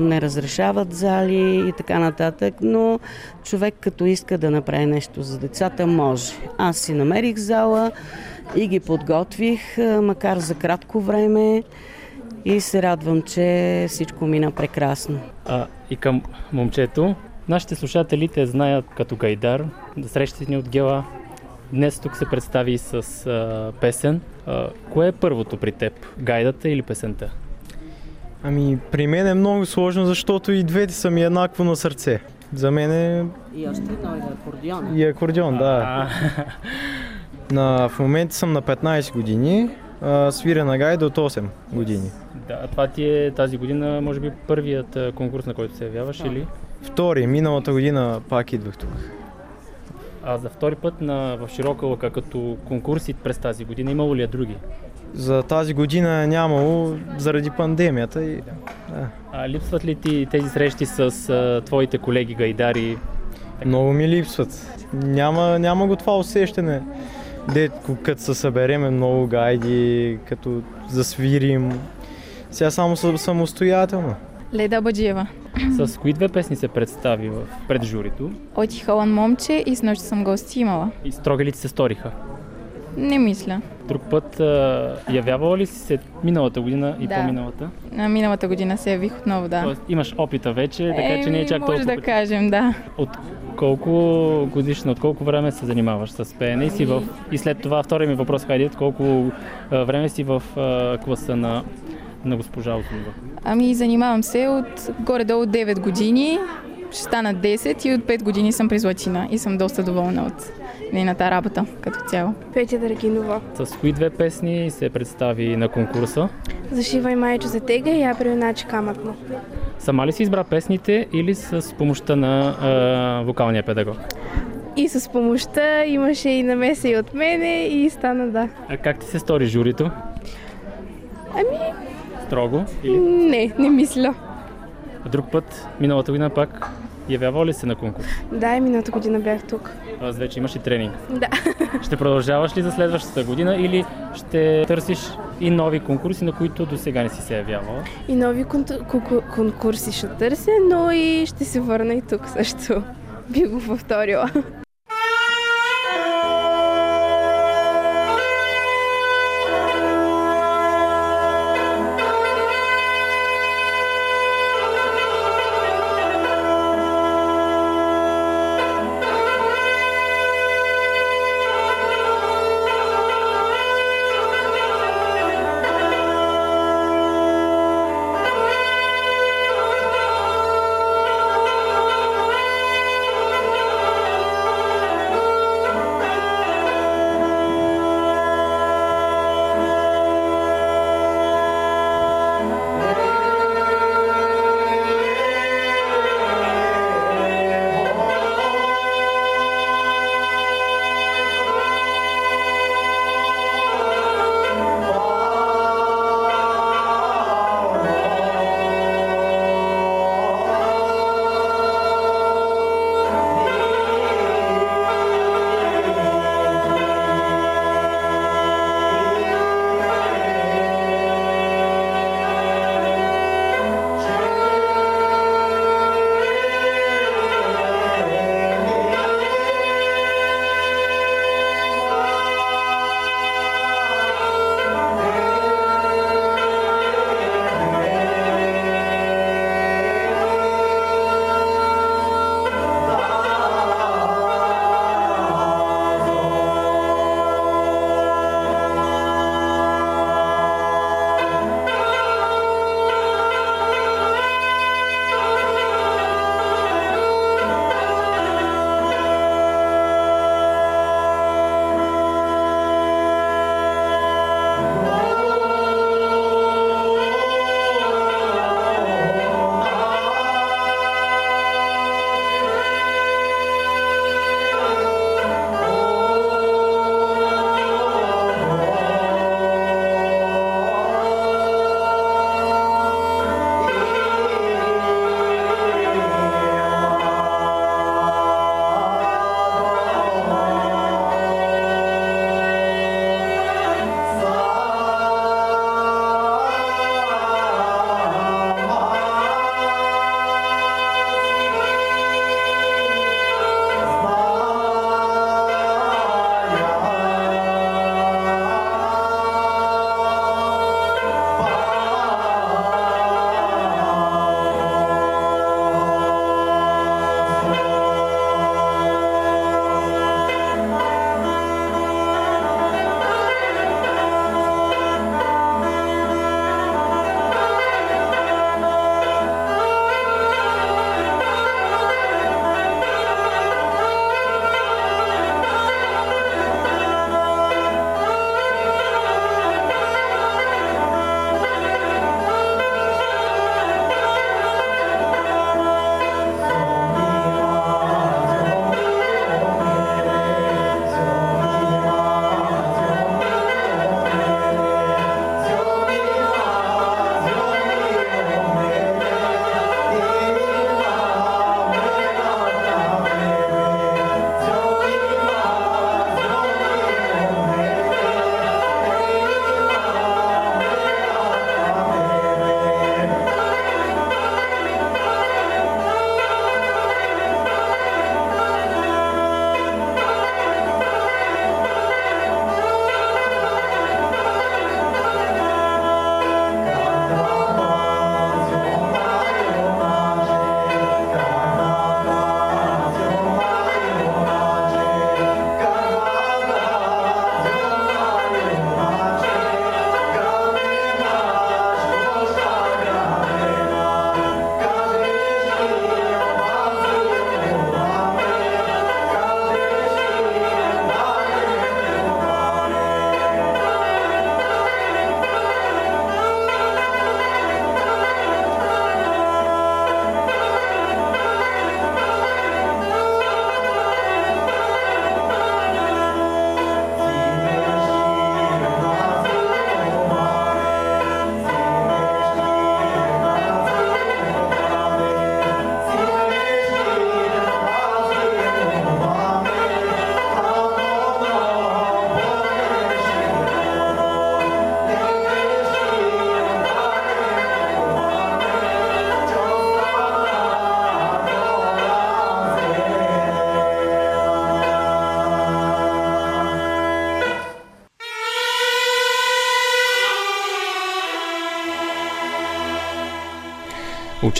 не разрешават зали и така нататък, но човек като иска да направи нещо за децата, може. Аз си намерих зала и ги подготвих, макар за кратко време и се радвам, че всичко мина прекрасно. А, и към момчето. Нашите слушатели те знаят като Гайдар, да срещате ни от Гела. Днес тук се представи с а, песен. А, кое е първото при теб? Гайдата или песента? Ами, при мен е много сложно, защото и двете са ми еднакво на сърце. За мен е И още едно е акордеон. и акордеон, да. На, в момента съм на 15 години, а, свиря на гайда от 8 години. Да, това ти е тази година, може би, първият конкурс, на който се явяваш или? Втори, миналата година пак идвах тук. А за втори път на, в Широка лъка като конкурси през тази година имало ли е други? За тази година е нямало заради пандемията и да. А липсват ли ти тези срещи с а, твоите колеги гайдари? много ми липсват. Няма, няма го това усещане. Де, като се събереме много гайди, като засвирим. Сега само самостоятелно. Леда Баджиева. С кои две песни се представи в, пред журито? От Халан момче и с нощ съм гости имала. И строги ли ти се сториха? Не мисля. Друг път а, явявала ли си се миналата година и Да. по-миналата? На миналата година се явих отново, да. Тоест имаш опита вече, така че не е чак може толкова. да кажем, да. От колко годишна, от колко време се занимаваш с пеене и си в... И след това втория ми въпрос, хайде, от колко а, време си в а, класа на, на госпожа Отунова? Ами, занимавам се от горе-долу 9 години. Ще стана 10 и от 5 години съм при Златина и съм доста доволна от нейната работа като цяло. Петя Драгинова. С кои две песни се представи на конкурса? Зашивай майче за тега и я приуначи камътно. Сама ли си избра песните или с помощта на а, вокалния педагог? И с помощта имаше и намеса и от мене и стана да. А как ти се стори журито? Ами, Строго? Или? не, не мисля. Друг път, миналата година пак, явява ли се на конкурс? Да, и миналата година бях тук. Аз вече имаш и тренинг. Да. Ще продължаваш ли за следващата година или ще търсиш и нови конкурси, на които до сега не си се явявала? И нови конкурси ще търся, но и ще се върна и тук също. Би го повторила.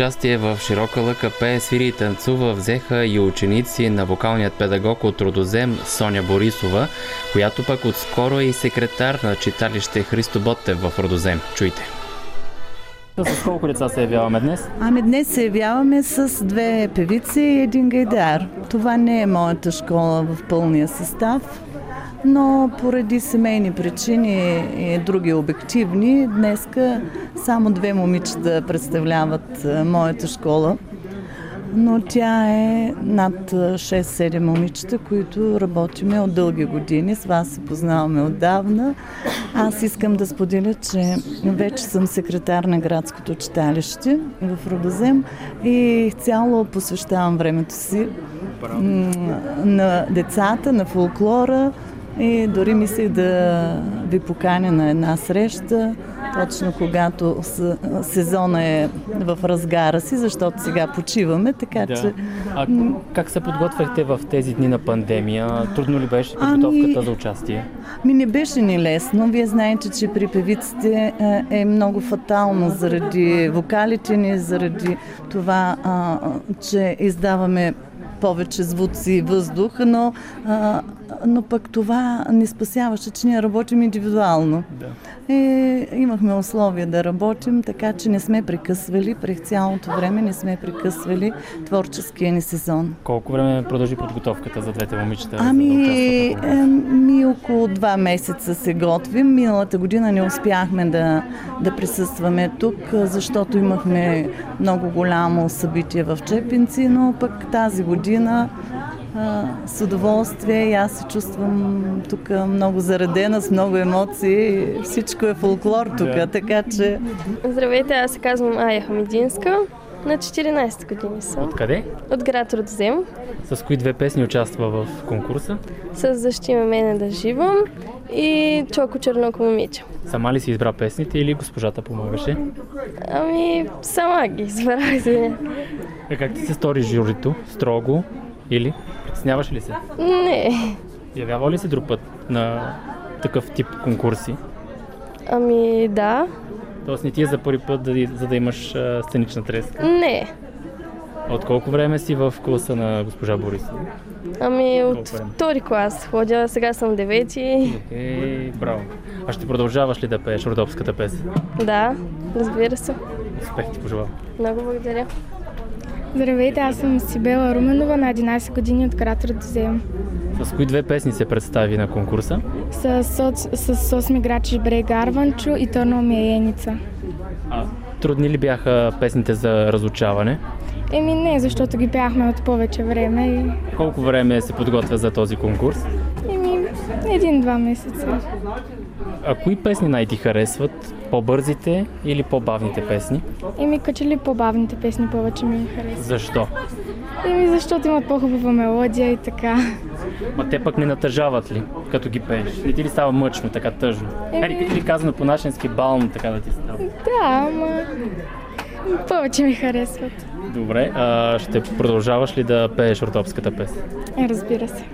Участие в Широка лъка пее, свири и танцува взеха и ученици на вокалният педагог от Родозем Соня Борисова, която пък отскоро е и секретар на читалище Христо Ботев в Родозем. Чуйте. С колко деца се явяваме днес? Ами днес се явяваме с две певици и един гайдар. Това не е моята школа в пълния състав, но поради семейни причини и други обективни, днеска само две момичета представляват а, моята школа. Но тя е над 6-7 момичета, които работиме от дълги години. С вас се познаваме отдавна. Аз искам да споделя, че вече съм секретар на градското читалище в Родозем и цяло посвещавам времето си на децата, на фолклора и дори мислех да ви поканя на една среща, точно когато сезона е в разгара си, защото сега почиваме, така че... А как се подготвяхте в тези дни на пандемия? Трудно ли беше подготовката Ами- за участие? Ми не беше ни лесно. Вие знаете, че при певиците е, е много фатално заради вокалите ни, заради това, а, че издаваме повече звуци и въздух, но, а, но пък това не спасяваше, че ние работим индивидуално. Да. И имахме условия да работим, така че не сме прекъсвали, през цялото време не сме прекъсвали творческия ни сезон. Колко време продължи подготовката за двете момичета? Ами, да е, ми около два месеца се готвим. Миналата година не успяхме да, да присъстваме тук, защото имахме много голямо събитие в Чепинци, но пък тази година а, с удоволствие и аз се чувствам тук много заредена, с много емоции. Всичко е фолклор тук, Да. така че... Здравейте, аз се казвам Ая Хамидинска. На 14 години съм. Къде? От град Родзем. С кои две песни участва в конкурса? С Защи ме мене да живам и Чоко Черноко момиче. Сама ли си избра песните или госпожата помагаше? Ами, сама ги избрах А как ти се стори журито? Строго или? Притесняваш ли се? Не. Явява ли се друг път на такъв тип конкурси? Ами, да. Тоест не ти е за първи път, да, за да имаш а, сценична треска. Не. От колко време си в класа на госпожа Борисова? Ами, от втори клас ходя, сега съм девети. Е, браво. А ще продължаваш ли да пееш родопската песен? Да, разбира се. Успех ти пожелавам. Много благодаря. Здравейте, аз съм Сибела Руменова на 11 години от град Родозем. С кои две песни се представи на конкурса? С, соц, с Сосми Грачиш Брег Арванчо и Търно ми е Еница. А, трудни ли бяха песните за разучаване? Еми не, защото ги пяхме от повече време и... Колко време се подготвя за този конкурс? Еми, един-два месеца. А кои песни най-ти харесват? По-бързите или по-бавните песни? Еми, като ли по-бавните песни повече ми харесват. Защо? Еми, защото имат по-хубава мелодия и така. Ма те пък не натъжават ли, като ги пееш? Не ти ли става мъчно, така тъжно? Еми- Ери, или казано по нашенски бално, така да ти става? Да, ама... Повече ми харесват. Добре, а ще продължаваш ли да пееш ортопската песен? Разбира се.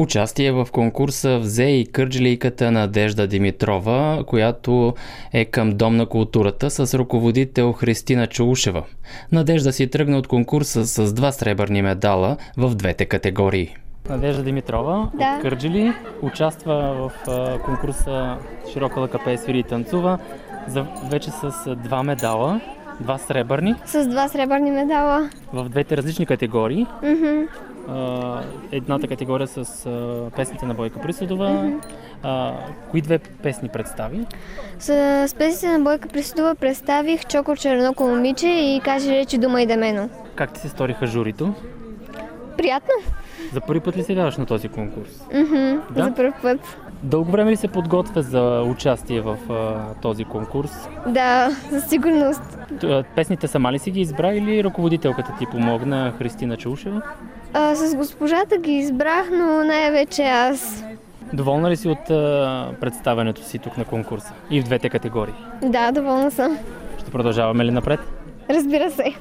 Участие в конкурса взе и кърджилийката Надежда Димитрова, която е към Дом на културата с ръководител Христина Чулушева. Надежда си тръгна от конкурса с два сребърни медала в двете категории. Надежда Димитрова Да. от Кърджили участва в конкурса Широка лъка пее, свири и танцува за, вече с два медала, два сребърни С два сребърни медала. в двете различни категории. Мгм. А, едната категория с а, песните на Бойка Присъдова. Мгм. А, кои две песни представи? С спесите на Бойка Присудова представих Чоко Черноко момиче и каже речи дума и демено. Как ти се сториха журито? Приятно? За първи път ли се явяваш на този конкурс? Мгм. Да? За първ път. Дълго време ли се подготвя за участие в а, този конкурс? Да, със сигурност. Песните сама ли си ги избра или ръководителката ти помогна, Христина Чулшева? А, с госпожата ги избрах, но най-вече аз. Доволна ли си от а, представянето си тук на конкурса? И в двете категории. Да, доволна съм. Ще продължаваме ли напред? Разбира се.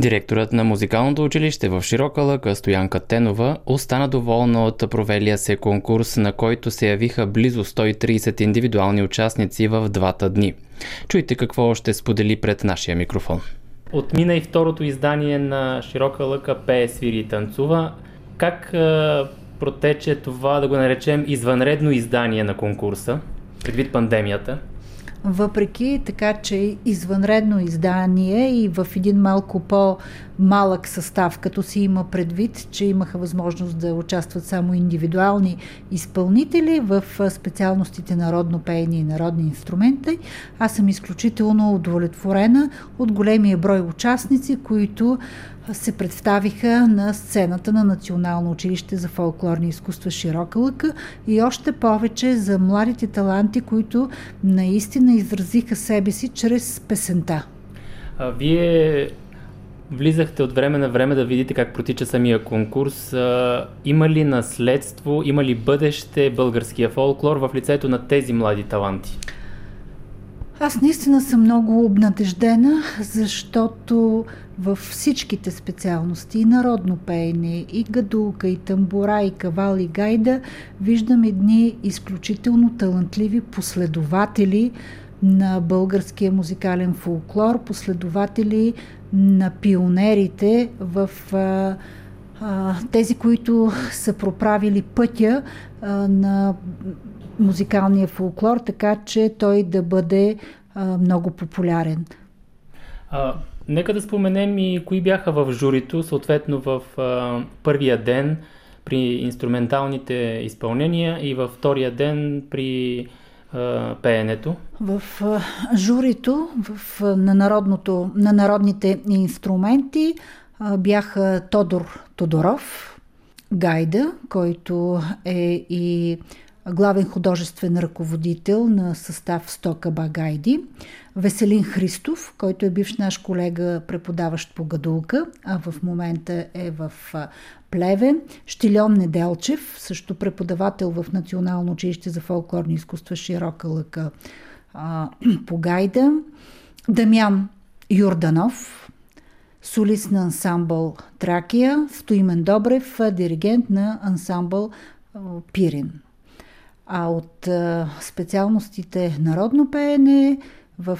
Директорът на музикалното училище в Широка лъка Стоянка Тенова остана доволна от провелия се конкурс, на който се явиха близо 130 индивидуални участници в двата дни. Чуйте какво ще сподели пред нашия микрофон. Отмина и второто издание на Широка лъка Пее, свири и танцува. Как е, протече това, да го наречем, извънредно издание на конкурса, предвид пандемията? Въпреки така, че извънредно издание и в един малко по-малък състав, като си има предвид, че имаха възможност да участват само индивидуални изпълнители в специалностите народно пеене и народни инструменти, аз съм изключително удовлетворена от големия брой участници, които се представиха на сцената на Национално училище за фолклорни изкуства Широка лъка и още повече за младите таланти, които наистина изразиха себе си чрез песента. А, вие влизахте от време на време да видите как протича самия конкурс. Има ли наследство, има ли бъдеще българския фолклор в лицето на тези млади таланти? Аз наистина съм много обнадеждена, защото във всичките специалности, и народно пеене, и гадулка, и тамбура, и кавал, и гайда, виждам едни изключително талантливи последователи на българския музикален фолклор, последователи на пионерите в а, а, тези, които са проправили пътя а, на музикалния фолклор, така че той да бъде а, много популярен. А, Нека да споменем и кои бяха в журито, съответно в а, първия ден при инструменталните изпълнения и във втория ден при а, пеенето. В а, журито в, на, народното, на народните инструменти а, бяха Тодор Тодоров, Гайда, който е и главен художествен ръководител на състав Стока Багайди, Веселин Христов, който е бивш наш колега, преподаващ по гадулка, а в момента е в Плевен, Штилион Неделчев, също преподавател в Национално училище за фолклорни изкуства Широка лъка по Гайда, Дамян Юрданов, солист на ансамбъл Тракия, Стоимен Добрев, диригент на ансамбъл Пирин. А от специалностите народно пеене в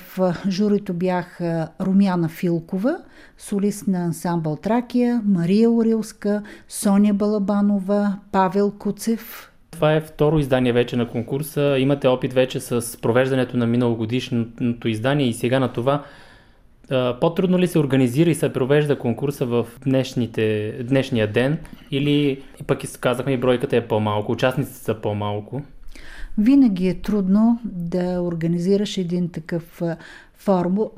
журито бях Румяна Филкова, солист на ансамбъл Тракия, Мария Орилска, Соня Балабанова, Павел Куцев. Това е второ издание вече на конкурса. Имате опит вече с провеждането на миналогодишното издание и сега на това. По-трудно ли се организира и се провежда конкурса в днешните, днешния ден или пък казахме и бройката е по-малко, участниците са по-малко? Винаги е трудно да организираш един такъв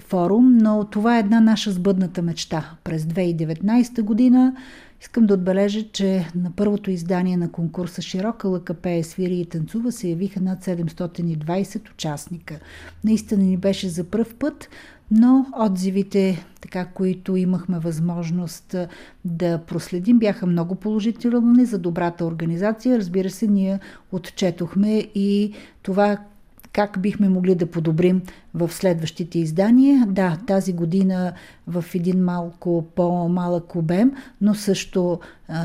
форум, но това е една наша сбъдната мечта. През 2019 година искам да отбележа, че на първото издание на конкурса Широка лъка пее, свири и танцува се явиха над 720 участника. Наистина ни беше за пръв път, но отзивите, така, които имахме възможност да проследим, бяха много положителни за добрата организация. Разбира се, ние отчетохме и това как бихме могли да подобрим в следващите издания. Да, тази година в един малко по-малък обем, но също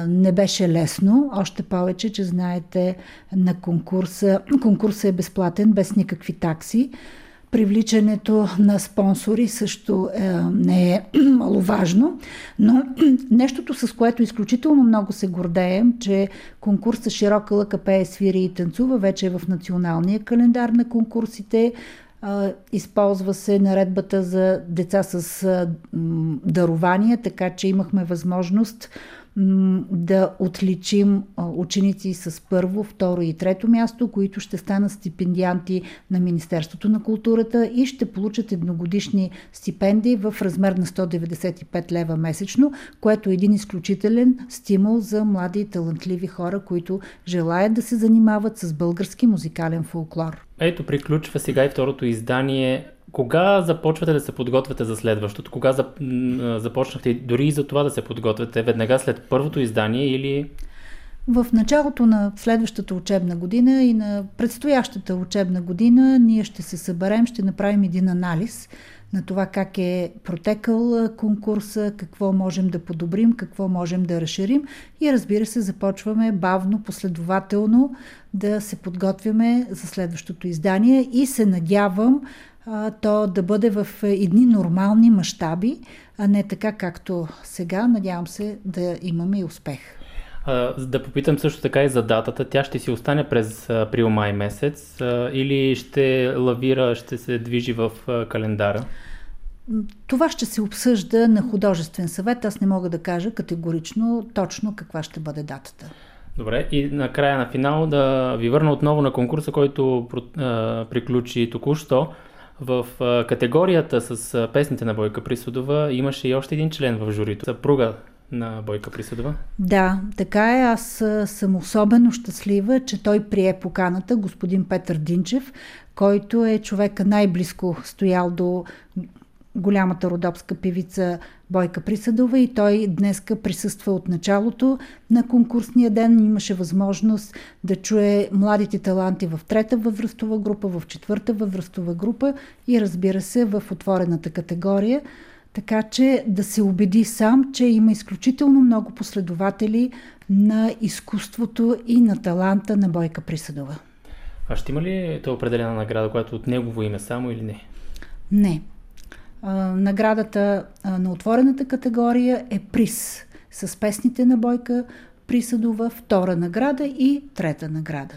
не беше лесно. Още повече, че знаете, на конкурса, конкурса е безплатен, без никакви такси. Привличането на спонсори също е, не е маловажно, но нещото, с което изключително много се гордеем, че конкурса Широка лъка пее, свири и танцува вече е в националния календар на конкурсите. Използва се наредбата за деца с дарования, така че имахме възможност да отличим ученици с първо, второ и трето място, които ще станат стипендианти на Министерството на културата и ще получат едногодишни стипендии в размер на 195 лева месечно, което е един изключителен стимул за млади и талантливи хора, които желаят да се занимават с български музикален фолклор. Ето, приключва сега и второто издание кога започвате да се подготвяте за следващото? Кога започнахте дори и за това да се подготвяте? Веднага след първото издание или... В началото на следващата учебна година и на предстоящата учебна година ние ще се съберем, ще направим един анализ на това как е протекал конкурса, какво можем да подобрим, какво можем да разширим и разбира се започваме бавно, последователно да се подготвяме за следващото издание и се надявам то да бъде в едни нормални мащаби, а не така както сега. Надявам се да имаме и успех. Да попитам също така и за датата. Тя ще си остане през април-май месец или ще лавира, ще се движи в календара? Това ще се обсъжда на художествен съвет. Аз не мога да кажа категорично точно каква ще бъде датата. Добре, и накрая на финал да ви върна отново на конкурса, който приключи току-що. В категорията с песните на Бойка Присудова имаше и още един член в журито. Съпруга на Бойка Присудова. Да, така е. Аз съм особено щастлива, че той прие поканата, господин Петър Динчев, който е човека най-близко стоял до голямата родопска певица Бойка Присъдова и той днеска присъства от началото на конкурсния ден. Имаше възможност да чуе младите таланти в трета възрастова група, в четвърта възрастова група и разбира се в отворената категория. Така че да се убеди сам, че има изключително много последователи на изкуството и на таланта на Бойка Присъдова. А ще има ли това определена награда, която от негово име само или не? Не наградата на отворената категория е приз с песните на Бойка Присъдова, втора награда и трета награда.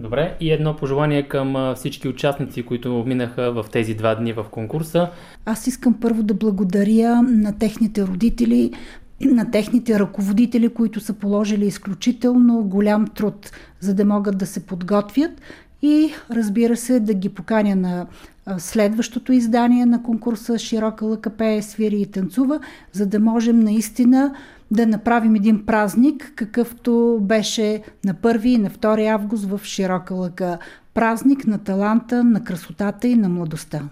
Добре, и едно пожелание към всички участници, които минаха в тези два дни в конкурса. Аз искам първо да благодаря на техните родители, на техните ръководители, които са положили изключително голям труд, за да могат да се подготвят и разбира се да ги поканя на следващото издание на конкурса Широка лъка пее, свири и танцува, за да можем наистина да направим един празник, какъвто беше на 1 и на 2 август в Широка лъка. Празник на таланта, на красотата и на младостта.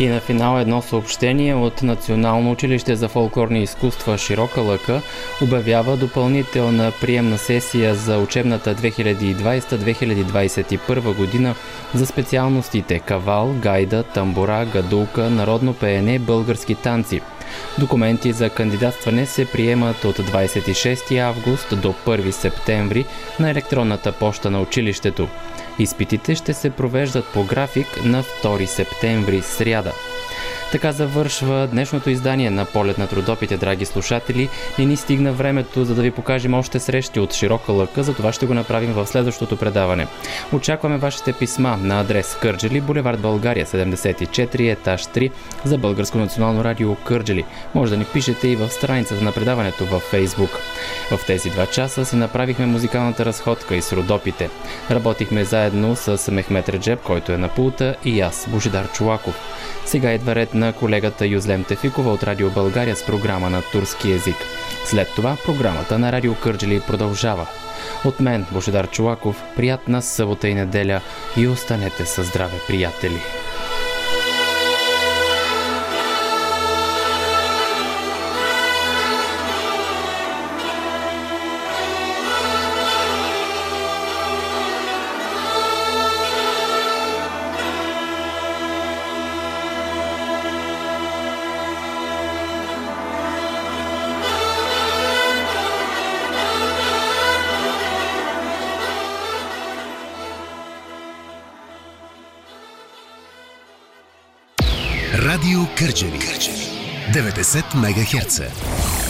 И на финал едно съобщение от Национално училище за фолклорни изкуства Широка лъка обявява допълнителна приемна сесия за учебната 2020-2021 година за специалностите кавал, гайда, тамбура, гадулка, народно пеене, български танци. Документи за кандидатстване се приемат от 26 август до 1 септември на електронната поща на училището. Изпитите ще се провеждат по график на 2 септември, сряда. Така завършва днешното издание на Полет на трудопите, драги слушатели. Не ни стигна времето, за да ви покажем още срещи от широка лъка, за това ще го направим в следващото предаване. Очакваме вашите писма на адрес Кърджели, булевард България, 74, етаж 3 за Българско национално радио Кърджели. Може да ни пишете и в страницата на предаването във Фейсбук. В тези два часа си направихме музикалната разходка и с родопите. Работихме заедно с Мехмет Реджеб, който е на пулта, и аз, Божидар Чулаков. Сега идва ред на колегата Юзлем Тефикова от Радио България с програма на турски язик. След това програмата на Радио Кърджели продължава. От мен, Божидар Чулаков, приятна събота и неделя и останете със здраве, приятели! Радио Кърджали. 90 МГц.